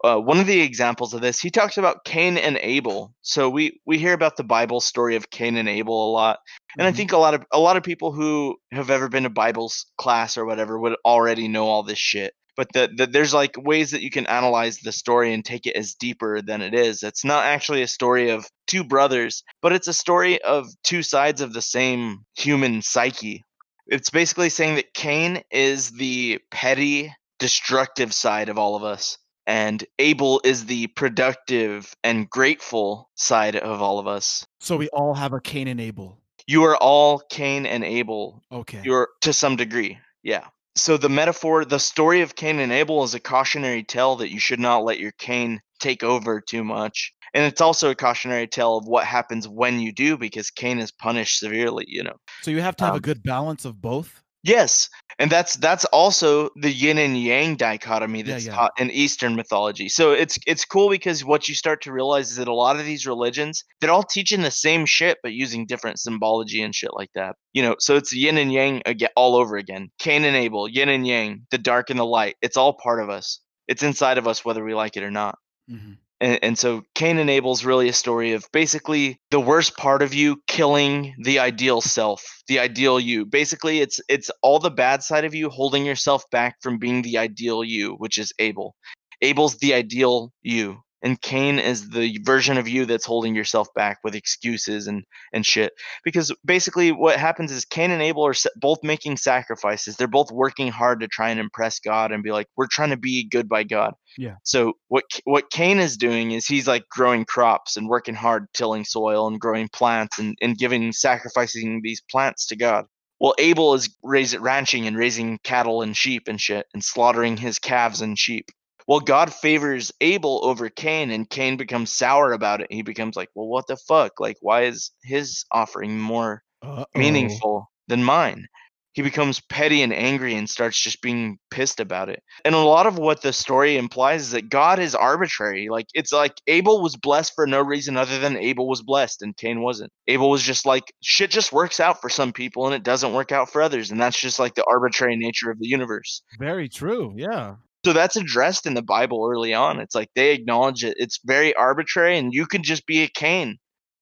uh, one of the examples of this, he talks about Cain and Abel. So we we hear about the Bible story of Cain and Abel a lot, and I Mhm. think a lot of a lot of people who have ever been to Bible's class or whatever would already know all this shit. But the, the, there's like ways that you can analyze the story and take it as deeper than it is. It's not actually a story of two brothers, but it's a story of two sides of the same human psyche. It's basically saying that Cain is the petty, destructive side of all of us, and Abel is the productive and grateful side of all of us. So we all have a Cain and Abel. You are all Cain and Abel. Okay. You're to some degree. Yeah. So the metaphor, the story of Cain and Abel is a cautionary tale that you should not let your Cain take over too much. And it's also a cautionary tale of what happens when you do because Cain is punished severely, you know. So you have to have a Um, good balance of both. Yes, and that's that's also the yin and yang dichotomy that's yeah. taught in Eastern mythology. So it's it's cool because what you start to realize is that a lot of these religions they're all teaching the same shit but using different symbology and shit like that. You know, so it's yin and yang again all over again. Cain and Abel, yin and yang, the dark and the light. It's all part of us. It's inside of us whether we like it or not. Mhm. And, and so Cain and Abel's really a story of basically the worst part of you killing the ideal self, the ideal you. Basically, it's it's all the bad side of you holding yourself back from being the ideal you, which is Abel. Abel's the ideal you, and Cain is the version of you that's holding yourself back with excuses and and shit. Because basically, what happens is Cain and Abel are both making sacrifices. They're both working hard to try and impress God and be like, we're trying to be good by God. Yeah. So what what Cain is doing is he's like growing crops and working hard tilling soil and growing plants and, and giving sacrificing these plants to God. Well, Abel is raising ranching and raising cattle and sheep and shit and slaughtering his calves and sheep. Well, God favors Abel over Cain, and Cain becomes sour about it. He becomes like, "Well, what the fuck? Like, why is his offering more Uh-oh. meaningful than mine. He becomes petty and angry and starts just being pissed about it. And a lot of what the story implies is that God is arbitrary. Like it's like Abel was blessed for no reason other than Abel was blessed and Cain wasn't. Abel was just like shit just works out for some people and it doesn't work out for others and that's just like the arbitrary nature of the universe. Very true. Yeah. So that's addressed in the Bible early on. It's like they acknowledge it. It's very arbitrary and you could just be a Cain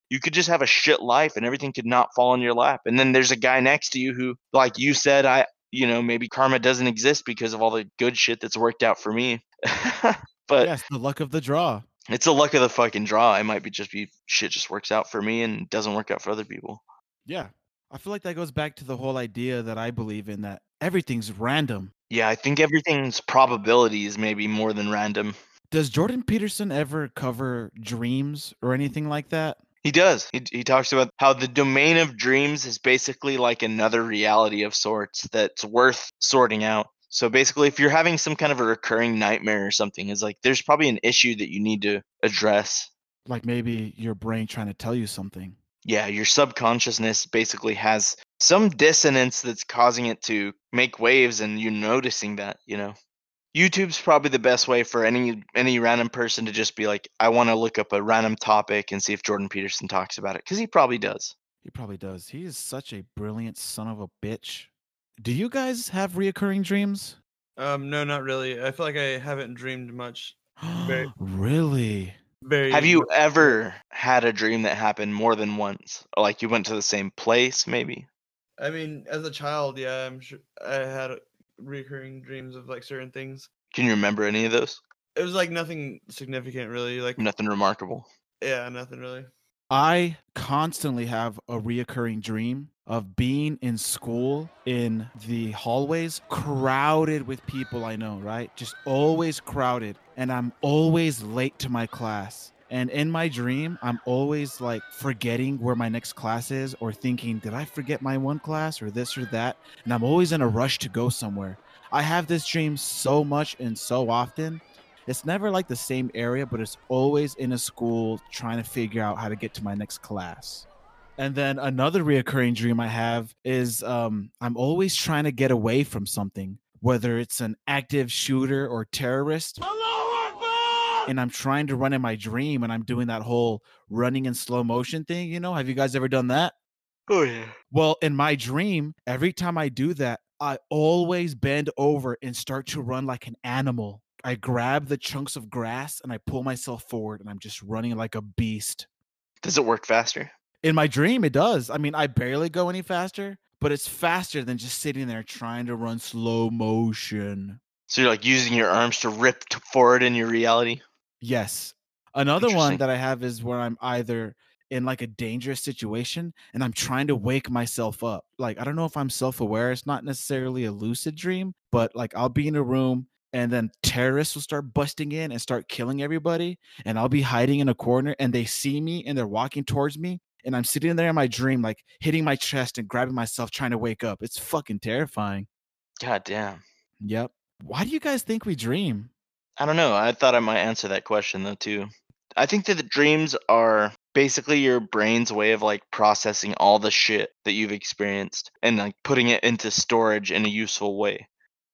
you could just have a shit life and everything could not fall in your lap. And then there's a guy next to you who, like you said, I, you know, maybe karma doesn't exist because of all the good shit that's worked out for me. but yes, the luck of the draw. it's the luck of the fucking draw. I might be just be shit just works out for me and doesn't work out for other people. Yeah. I feel like that goes back to the whole idea that I believe in that everything's random. Yeah, I think everything's probabilities maybe more than random. Does Jordan Peterson ever cover dreams or anything like that? He does. He, he talks about how the domain of dreams is basically like another reality of sorts that's worth sorting out. So basically, if you're having some kind of a recurring nightmare or something, it's like there's probably an issue that you need to address. Like maybe your brain trying to tell you something. Yeah, your subconsciousness basically has some dissonance that's causing it to make waves and you noticing that, you know. YouTube's probably the best way for any any random person to just be like, I want to look up a random topic and see if Jordan Peterson talks about it because he probably does. He probably does. He is such a brilliant son of a bitch. Do you guys have reoccurring dreams? Um, no, not really. I feel like I haven't dreamed much. Very- really? Very. Have you ever had a dream that happened more than once? Or like you went to the same place, maybe? I mean, as a child, yeah, I'm sure I had recurring dreams of like certain things. Can you remember any of those? It was like nothing significant, really. Like, Nothing remarkable. yeah, nothing really. I constantly have a reoccurring dream of being in school in the hallways crowded with people I know, right? Just always crowded. And I'm always late to my class. And in my dream, I'm always like forgetting where my next class is or thinking, did I forget my one class or this or that? And I'm always in a rush to go somewhere. I have this dream so much and so often it's never like the same area, but it's always in a school trying to figure out how to get to my next class. And then another reoccurring dream I have is um, I'm always trying to get away from something, whether it's an active shooter or terrorist. And I'm trying to run in my dream, and I'm doing that whole running in slow motion thing. You know, have you guys ever done that? Oh yeah. Well, in my dream, every time I do that, I always bend over and start to run like an animal. I grab the chunks of grass and I pull myself forward and I'm just running like a beast. Does it work faster? In my dream, it does. I mean, I barely go any faster, but it's faster than just sitting there trying to run slow motion. So you're like using your arms to rip forward in your reality? Yes. Another one that I have is where I'm either in like a dangerous situation and I'm trying to wake myself up. Like, I don't know if I'm self aware. It's not necessarily a lucid dream, but like I'll be in a room and then terrorists will start busting in and start killing everybody. And I'll be hiding in a corner and they see me and they're walking towards me. And I'm sitting there in my dream, like hitting my chest and grabbing myself, trying to wake up. It's fucking terrifying. God damn. Yep. Why do you guys think we dream? I don't know. I thought I might answer that question though too. I think that the dreams are basically your brain's way of like processing all the shit that you've experienced and like putting it into storage in a useful way.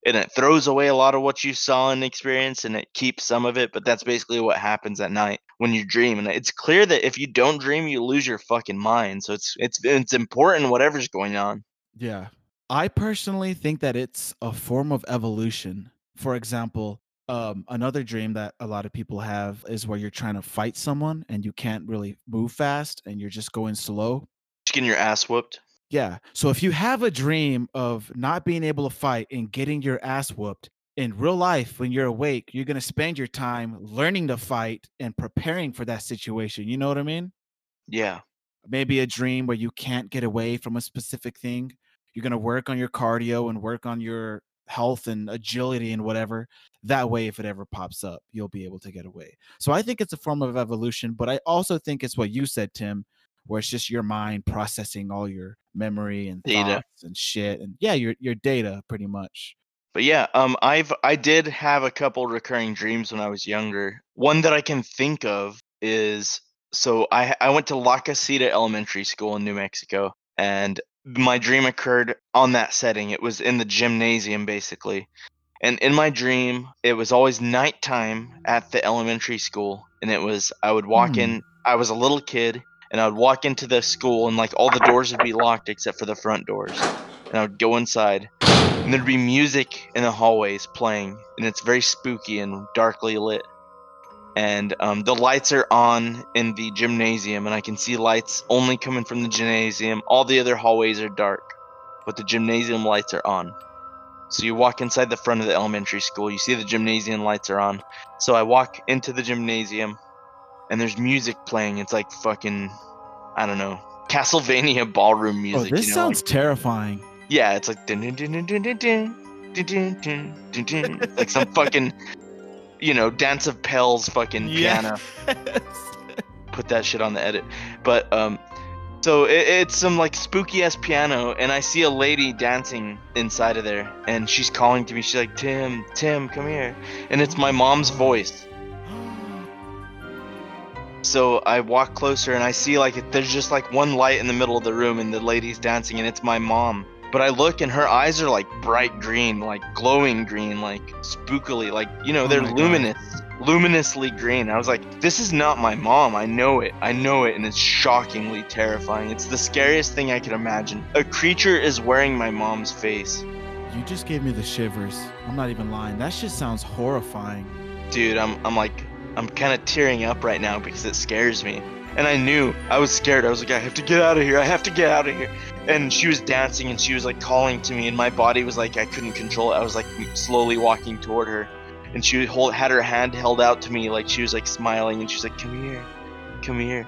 And it throws away a lot of what you saw and experienced and it keeps some of it, but that's basically what happens at night when you dream. And it's clear that if you don't dream, you lose your fucking mind. So it's it's it's important whatever's going on. Yeah. I personally think that it's a form of evolution. For example, um, another dream that a lot of people have is where you're trying to fight someone and you can't really move fast and you're just going slow. Just getting your ass whooped. Yeah. So if you have a dream of not being able to fight and getting your ass whooped in real life, when you're awake, you're going to spend your time learning to fight and preparing for that situation. You know what I mean? Yeah. Maybe a dream where you can't get away from a specific thing. You're going to work on your cardio and work on your health and agility and whatever. That way, if it ever pops up, you'll be able to get away. So I think it's a form of evolution, but I also think it's what you said, Tim, where it's just your mind processing all your memory and Data. thoughts and shit. And yeah, your your data pretty much. But yeah, um, I've I did have a couple recurring dreams when I was younger. One that I can think of is so I I went to La Casita Elementary School in New Mexico, and my dream occurred on that setting. It was in the gymnasium, basically. And in my dream, it was always nighttime at the elementary school, and it was I would walk Hmm. in. I was a little kid, and I would walk into the school, and like all the doors would be locked except for the front doors. And I would go inside, and there'd be music in the hallways playing, and it's very spooky and darkly lit. And um, the lights are on in the gymnasium, and I can see lights only coming from the gymnasium. All the other hallways are dark, but the gymnasium lights are on. So you walk inside the front of the elementary school, you see the gymnasium lights are on. So I walk into the gymnasium, and there's music playing. It's like fucking, I don't know, Castlevania ballroom music Oh, this you know, like- sounds terrifying. yeah, it's like dun dun dun dun dun dun dun dun dun dun dun, like some fucking, you know, Dance of Pales fucking piano. Put that shit on the edit. But um, so it, it's some like spooky ass piano, and I see a lady dancing inside of there, and she's calling to me. She's like, "Tim, Tim, come here," and it's my mom's voice. So I walk closer and I see like there's just like one light in the middle of the room and the lady's dancing and it's my mom. But I look and her eyes are like bright green, like glowing green, like spookily, like you know Oh they're my God. luminous, luminously green. I was like, this is not my mom. I know it. I know it, and it's shockingly terrifying. It's the scariest thing I could imagine. A creature is wearing my mom's face, You just gave me the shivers. I'm not even lying. That shit sounds horrifying. dude. I'm I'm like I'm kind of tearing up right now because it scares me. And I knew I was scared. I was like, I have to get out of here. I have to get out of here. And she was dancing and she was like calling to me, and my body was like I couldn't control it. I was like slowly walking toward her, and she hold, had her hand held out to me like she was like smiling, and she's like, "Come here, come here."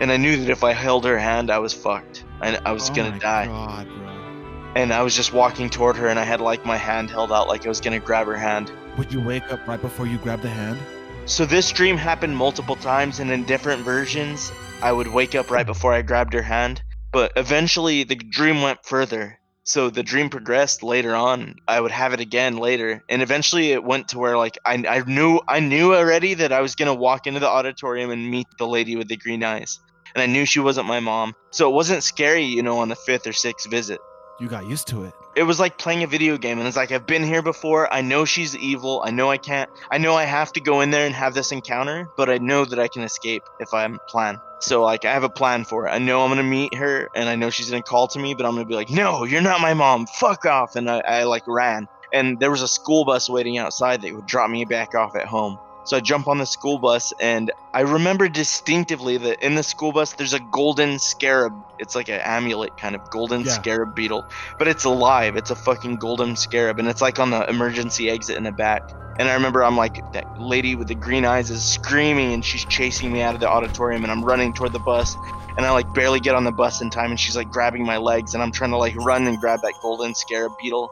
And I knew that if I held her hand, I was fucked. I, I was oh gonna my die. God, bro. And I was just walking toward her, and I had like my hand held out like I was gonna grab her hand. Would you wake up right before you grab the hand? So this dream happened multiple times and in different versions. I would wake up right before I grabbed her hand, but eventually the dream went further. So the dream progressed later on. I would have it again later, and eventually it went to where like I, I knew I knew already that I was gonna walk into the auditorium and meet the lady with the green eyes, and I knew she wasn't my mom. So it wasn't scary, you know, on the fifth or sixth visit You got used to it. it was like playing a video game and it's like i've been here before. I know she's evil. I know i can't i know i have to go in there and have this encounter but i know that i can escape if i plan. So like i have a plan for it. I know i'm gonna meet her and i know she's gonna call to me but i'm gonna be like no you're not my mom. Fuck off. And i, I like ran. And there was a school bus waiting outside that would drop me back off at home so I jump on the school bus, and I remember distinctively that in the school bus there's a golden scarab. It's like an amulet, kind of golden Yeah. scarab beetle, but it's alive. It's a fucking golden scarab, and it's like on the emergency exit in the back. And I remember I'm like that lady with the green eyes is screaming, and she's chasing me out of the auditorium, and I'm running toward the bus, and I like barely get on the bus in time, and she's like grabbing my legs, and I'm trying to like run and grab that golden scarab beetle,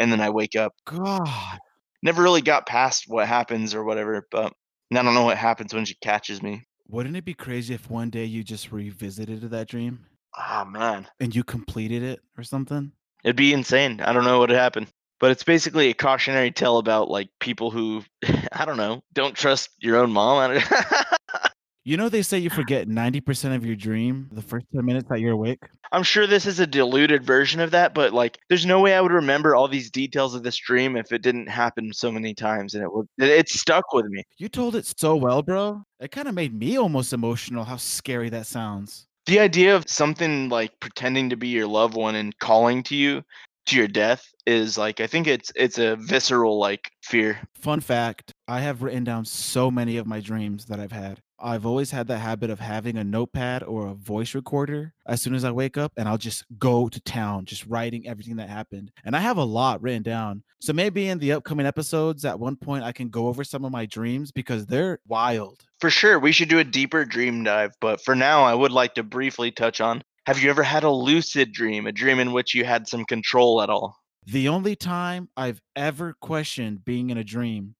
and then I wake up God. Never really got past what happens or whatever, but I don't know what happens when she catches me. Wouldn't it be crazy if one day you just revisited that dream Ah man, and you completed it or something? it'd be insane. I don't know what would happen, but it's basically a cautionary tale about like people who I don't know don't trust your own mom. You know they say you forget 90% of your dream the first 10 minutes that you're awake? I'm sure this is a diluted version of that, but like, there's no way I would remember all these details of this dream if it didn't happen so many times, and it would it, it stuck with me. You told it so well, bro. It kind of made me almost emotional how scary that sounds. The idea of something like pretending to be your loved one and calling to you to your death is like I think it's it's a visceral like fear. Fun fact I have written down so many of my dreams that I've had. I've always had that habit of having a notepad or a voice recorder as soon as I wake up, and I'll just go to town, just writing everything that happened. And I have a lot written down. So maybe in the upcoming episodes, at one point, I can go over some of my dreams because they're wild. For sure, we should do a deeper dream dive, but for now I would like to briefly touch on have you ever had a lucid dream, a dream in which you had some control at all? The only time I've ever questioned being in a dream,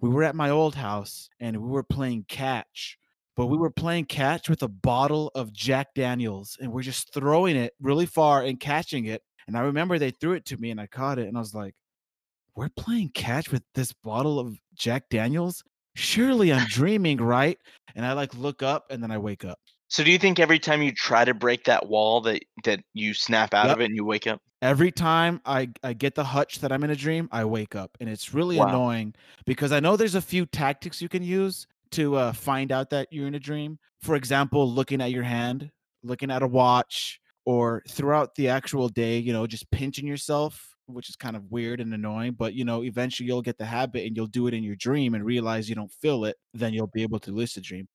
we were at my old house and we were playing catch, but we were playing catch with a bottle of Jack Daniels and we're just throwing it really far and catching it. And I remember they threw it to me and I caught it and I was like, we're playing catch with this bottle of Jack Daniels? Surely I'm dreaming, right? And I like look up and then I wake up. So do you think every time you try to break that wall that that you snap out Yep. of it and you wake up? Every time I, I get the hutch that I'm in a dream, I wake up. And it's really Wow. annoying because I know there's a few tactics you can use to uh, find out that you're in a dream. For example, looking at your hand, looking at a watch, or throughout the actual day, you know, just pinching yourself, which is kind of weird and annoying. But, you know, eventually you'll get the habit and you'll do it in your dream and realize you don't feel it. Then you'll be able to lucid dream.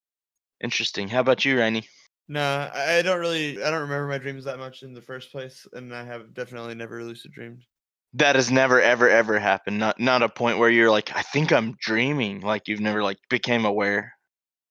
Interesting. How about you, Rainy? No, I I don't really. I don't remember my dreams that much in the first place, and I have definitely never lucid dreamed. That has never ever ever happened. Not not a point where you're like, I think I'm dreaming. Like you've never like became aware.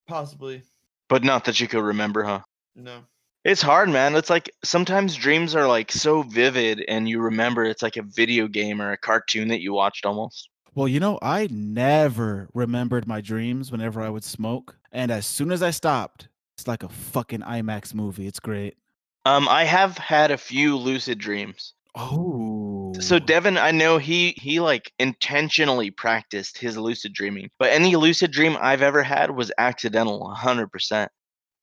Possibly, But not that you could remember, huh? no. It's hard, man. It's like sometimes dreams are like so vivid and you remember it's like a video game or a cartoon that you watched almost. Well, you know, I never remembered my dreams whenever I would smoke. And as soon as I stopped, it's like a fucking IMAX movie. It's great. Um, I have had a few lucid dreams. Oh. So Devin, I know he he like intentionally practiced his lucid dreaming, but any lucid dream I've ever had was accidental, hundred percent.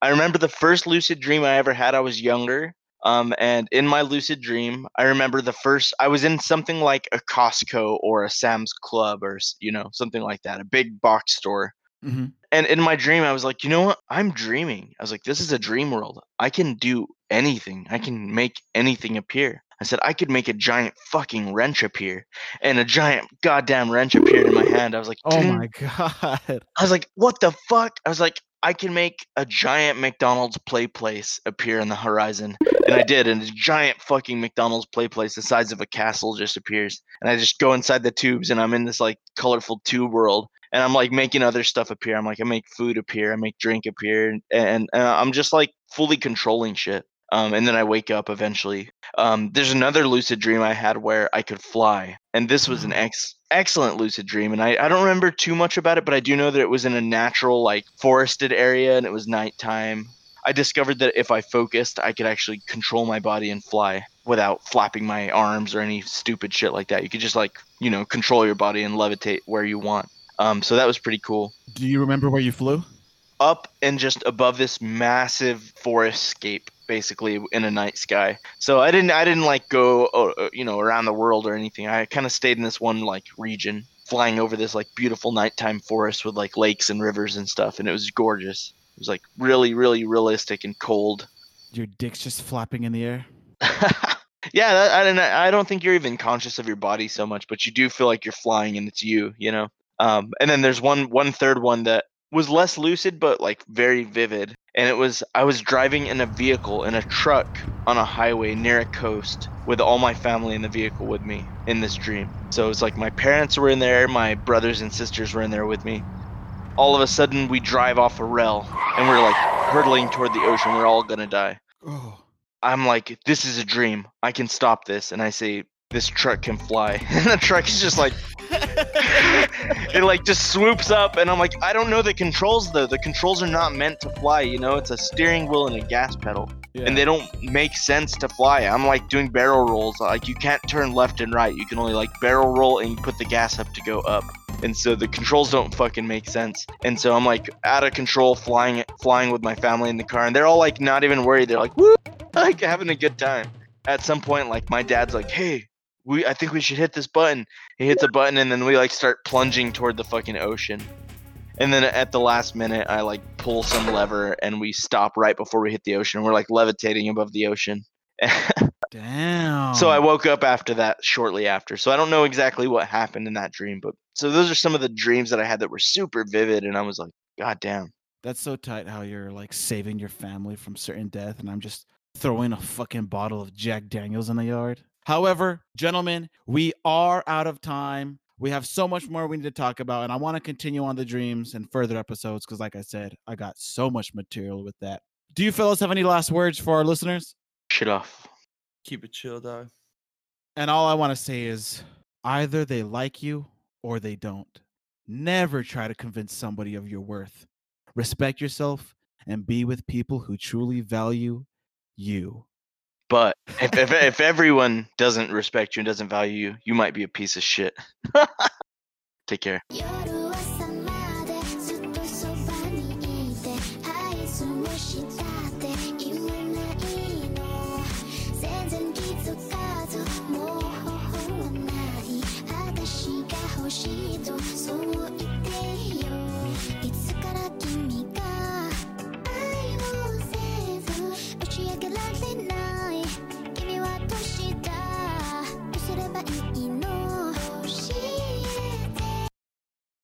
I remember the first lucid dream I ever had. I was younger, um, and in my lucid dream, I remember the first. I was in something like a Costco or a Sam's Club or you know something like that, a big box store. Hmm And in my dream, I was like, you know what? I'm dreaming. I was like, this is a dream world. I can do anything. I can make anything appear. I said, I could make a giant fucking wrench appear. And a giant goddamn wrench appeared in my hand. I was like, Oh my god. I was like, what the fuck? I was like, I can make a giant McDonald's play place appear in the horizon. And I did. And a giant fucking McDonald's play place the size of a castle just appears. And I just go inside the tubes and I'm in this like colorful tube world. And I'm like making other stuff appear. I'm like, I make food appear. I make drink appear. And, and, and I'm just like fully controlling shit. Um, and then I wake up eventually. Um, there's another lucid dream I had where I could fly, and this was an ex- excellent lucid dream. And I, I don't remember too much about it, but I do know that it was in a natural, like forested area, and it was nighttime. I discovered that if I focused, I could actually control my body and fly without flapping my arms or any stupid shit like that. You could just like you know control your body and levitate where you want. Um, so that was pretty cool Do you remember where you flew? up and just above this massive forest scape basically in a night sky. So i didn't i didn't like go uh, uh, you know around the world or anything. I kind of stayed in this one like region flying over this like beautiful nighttime forest with like lakes and rivers and stuff and it was gorgeous. It was like really really realistic and cold. Your dick's just flapping in the air. yeah that, I, don't, I don't think you're even conscious of your body so much but you do feel like you're flying and it's you you know? Um, and then there's one one third one that was less lucid but like very vivid and it was i was driving in a vehicle in a truck on a highway near a coast with all my family in the vehicle with me in this dream so it was like my parents were in there my brothers and sisters were in there with me all of a sudden we drive off a rail and we're like hurtling toward the ocean we're all gonna die Oh. I'm like, this is a dream. I can stop this. And I say, this truck can fly. And the truck is just like, it like just swoops up. And I'm like, I don't know the controls though. The controls are not meant to fly. You know, it's a steering wheel and a gas pedal. Yeah. And they don't make sense to fly. I'm like doing barrel rolls. Like, you can't turn left and right. You can only like barrel roll and put the gas up to go up. and so the controls don't fucking make sense. And so I'm like out of control, flying flying with my family in the car, and they're all like not even worried. They're like woo, like having a good time. At some point, like my dad's like, hey. We, I think we should hit this button. He hits a button and then we like start plunging toward the fucking ocean. And then at the last minute, I like pull some lever and we stop right before we hit the ocean. We're like levitating above the ocean. Damn. So I woke up after that shortly after. So I don't know exactly what happened in that dream, but so those are some of the dreams that I had that were super vivid and I was like, God damn. That's so tight how you're like saving your family from certain death, and I'm just throwing a fucking bottle of Jack Daniels in the yard. However, gentlemen, we are out of time. We have so much more we need to talk about, and I want to continue on the dreams and further episodes because, like I said, I got so much material with that. Do you fellas have any last words for our listeners? Shit off. Keep it chill, dog. And all I want to say is either they like you or they don't. Never try to convince somebody of your worth. Respect yourself and be with people who truly value you. But if, if if everyone doesn't respect you and doesn't value you, you might be a piece of shit. Take care. 夜朝までずっとそばにいて愛想をしたって意味ないの全然気づかずもう方法はない私が欲しいとそう言って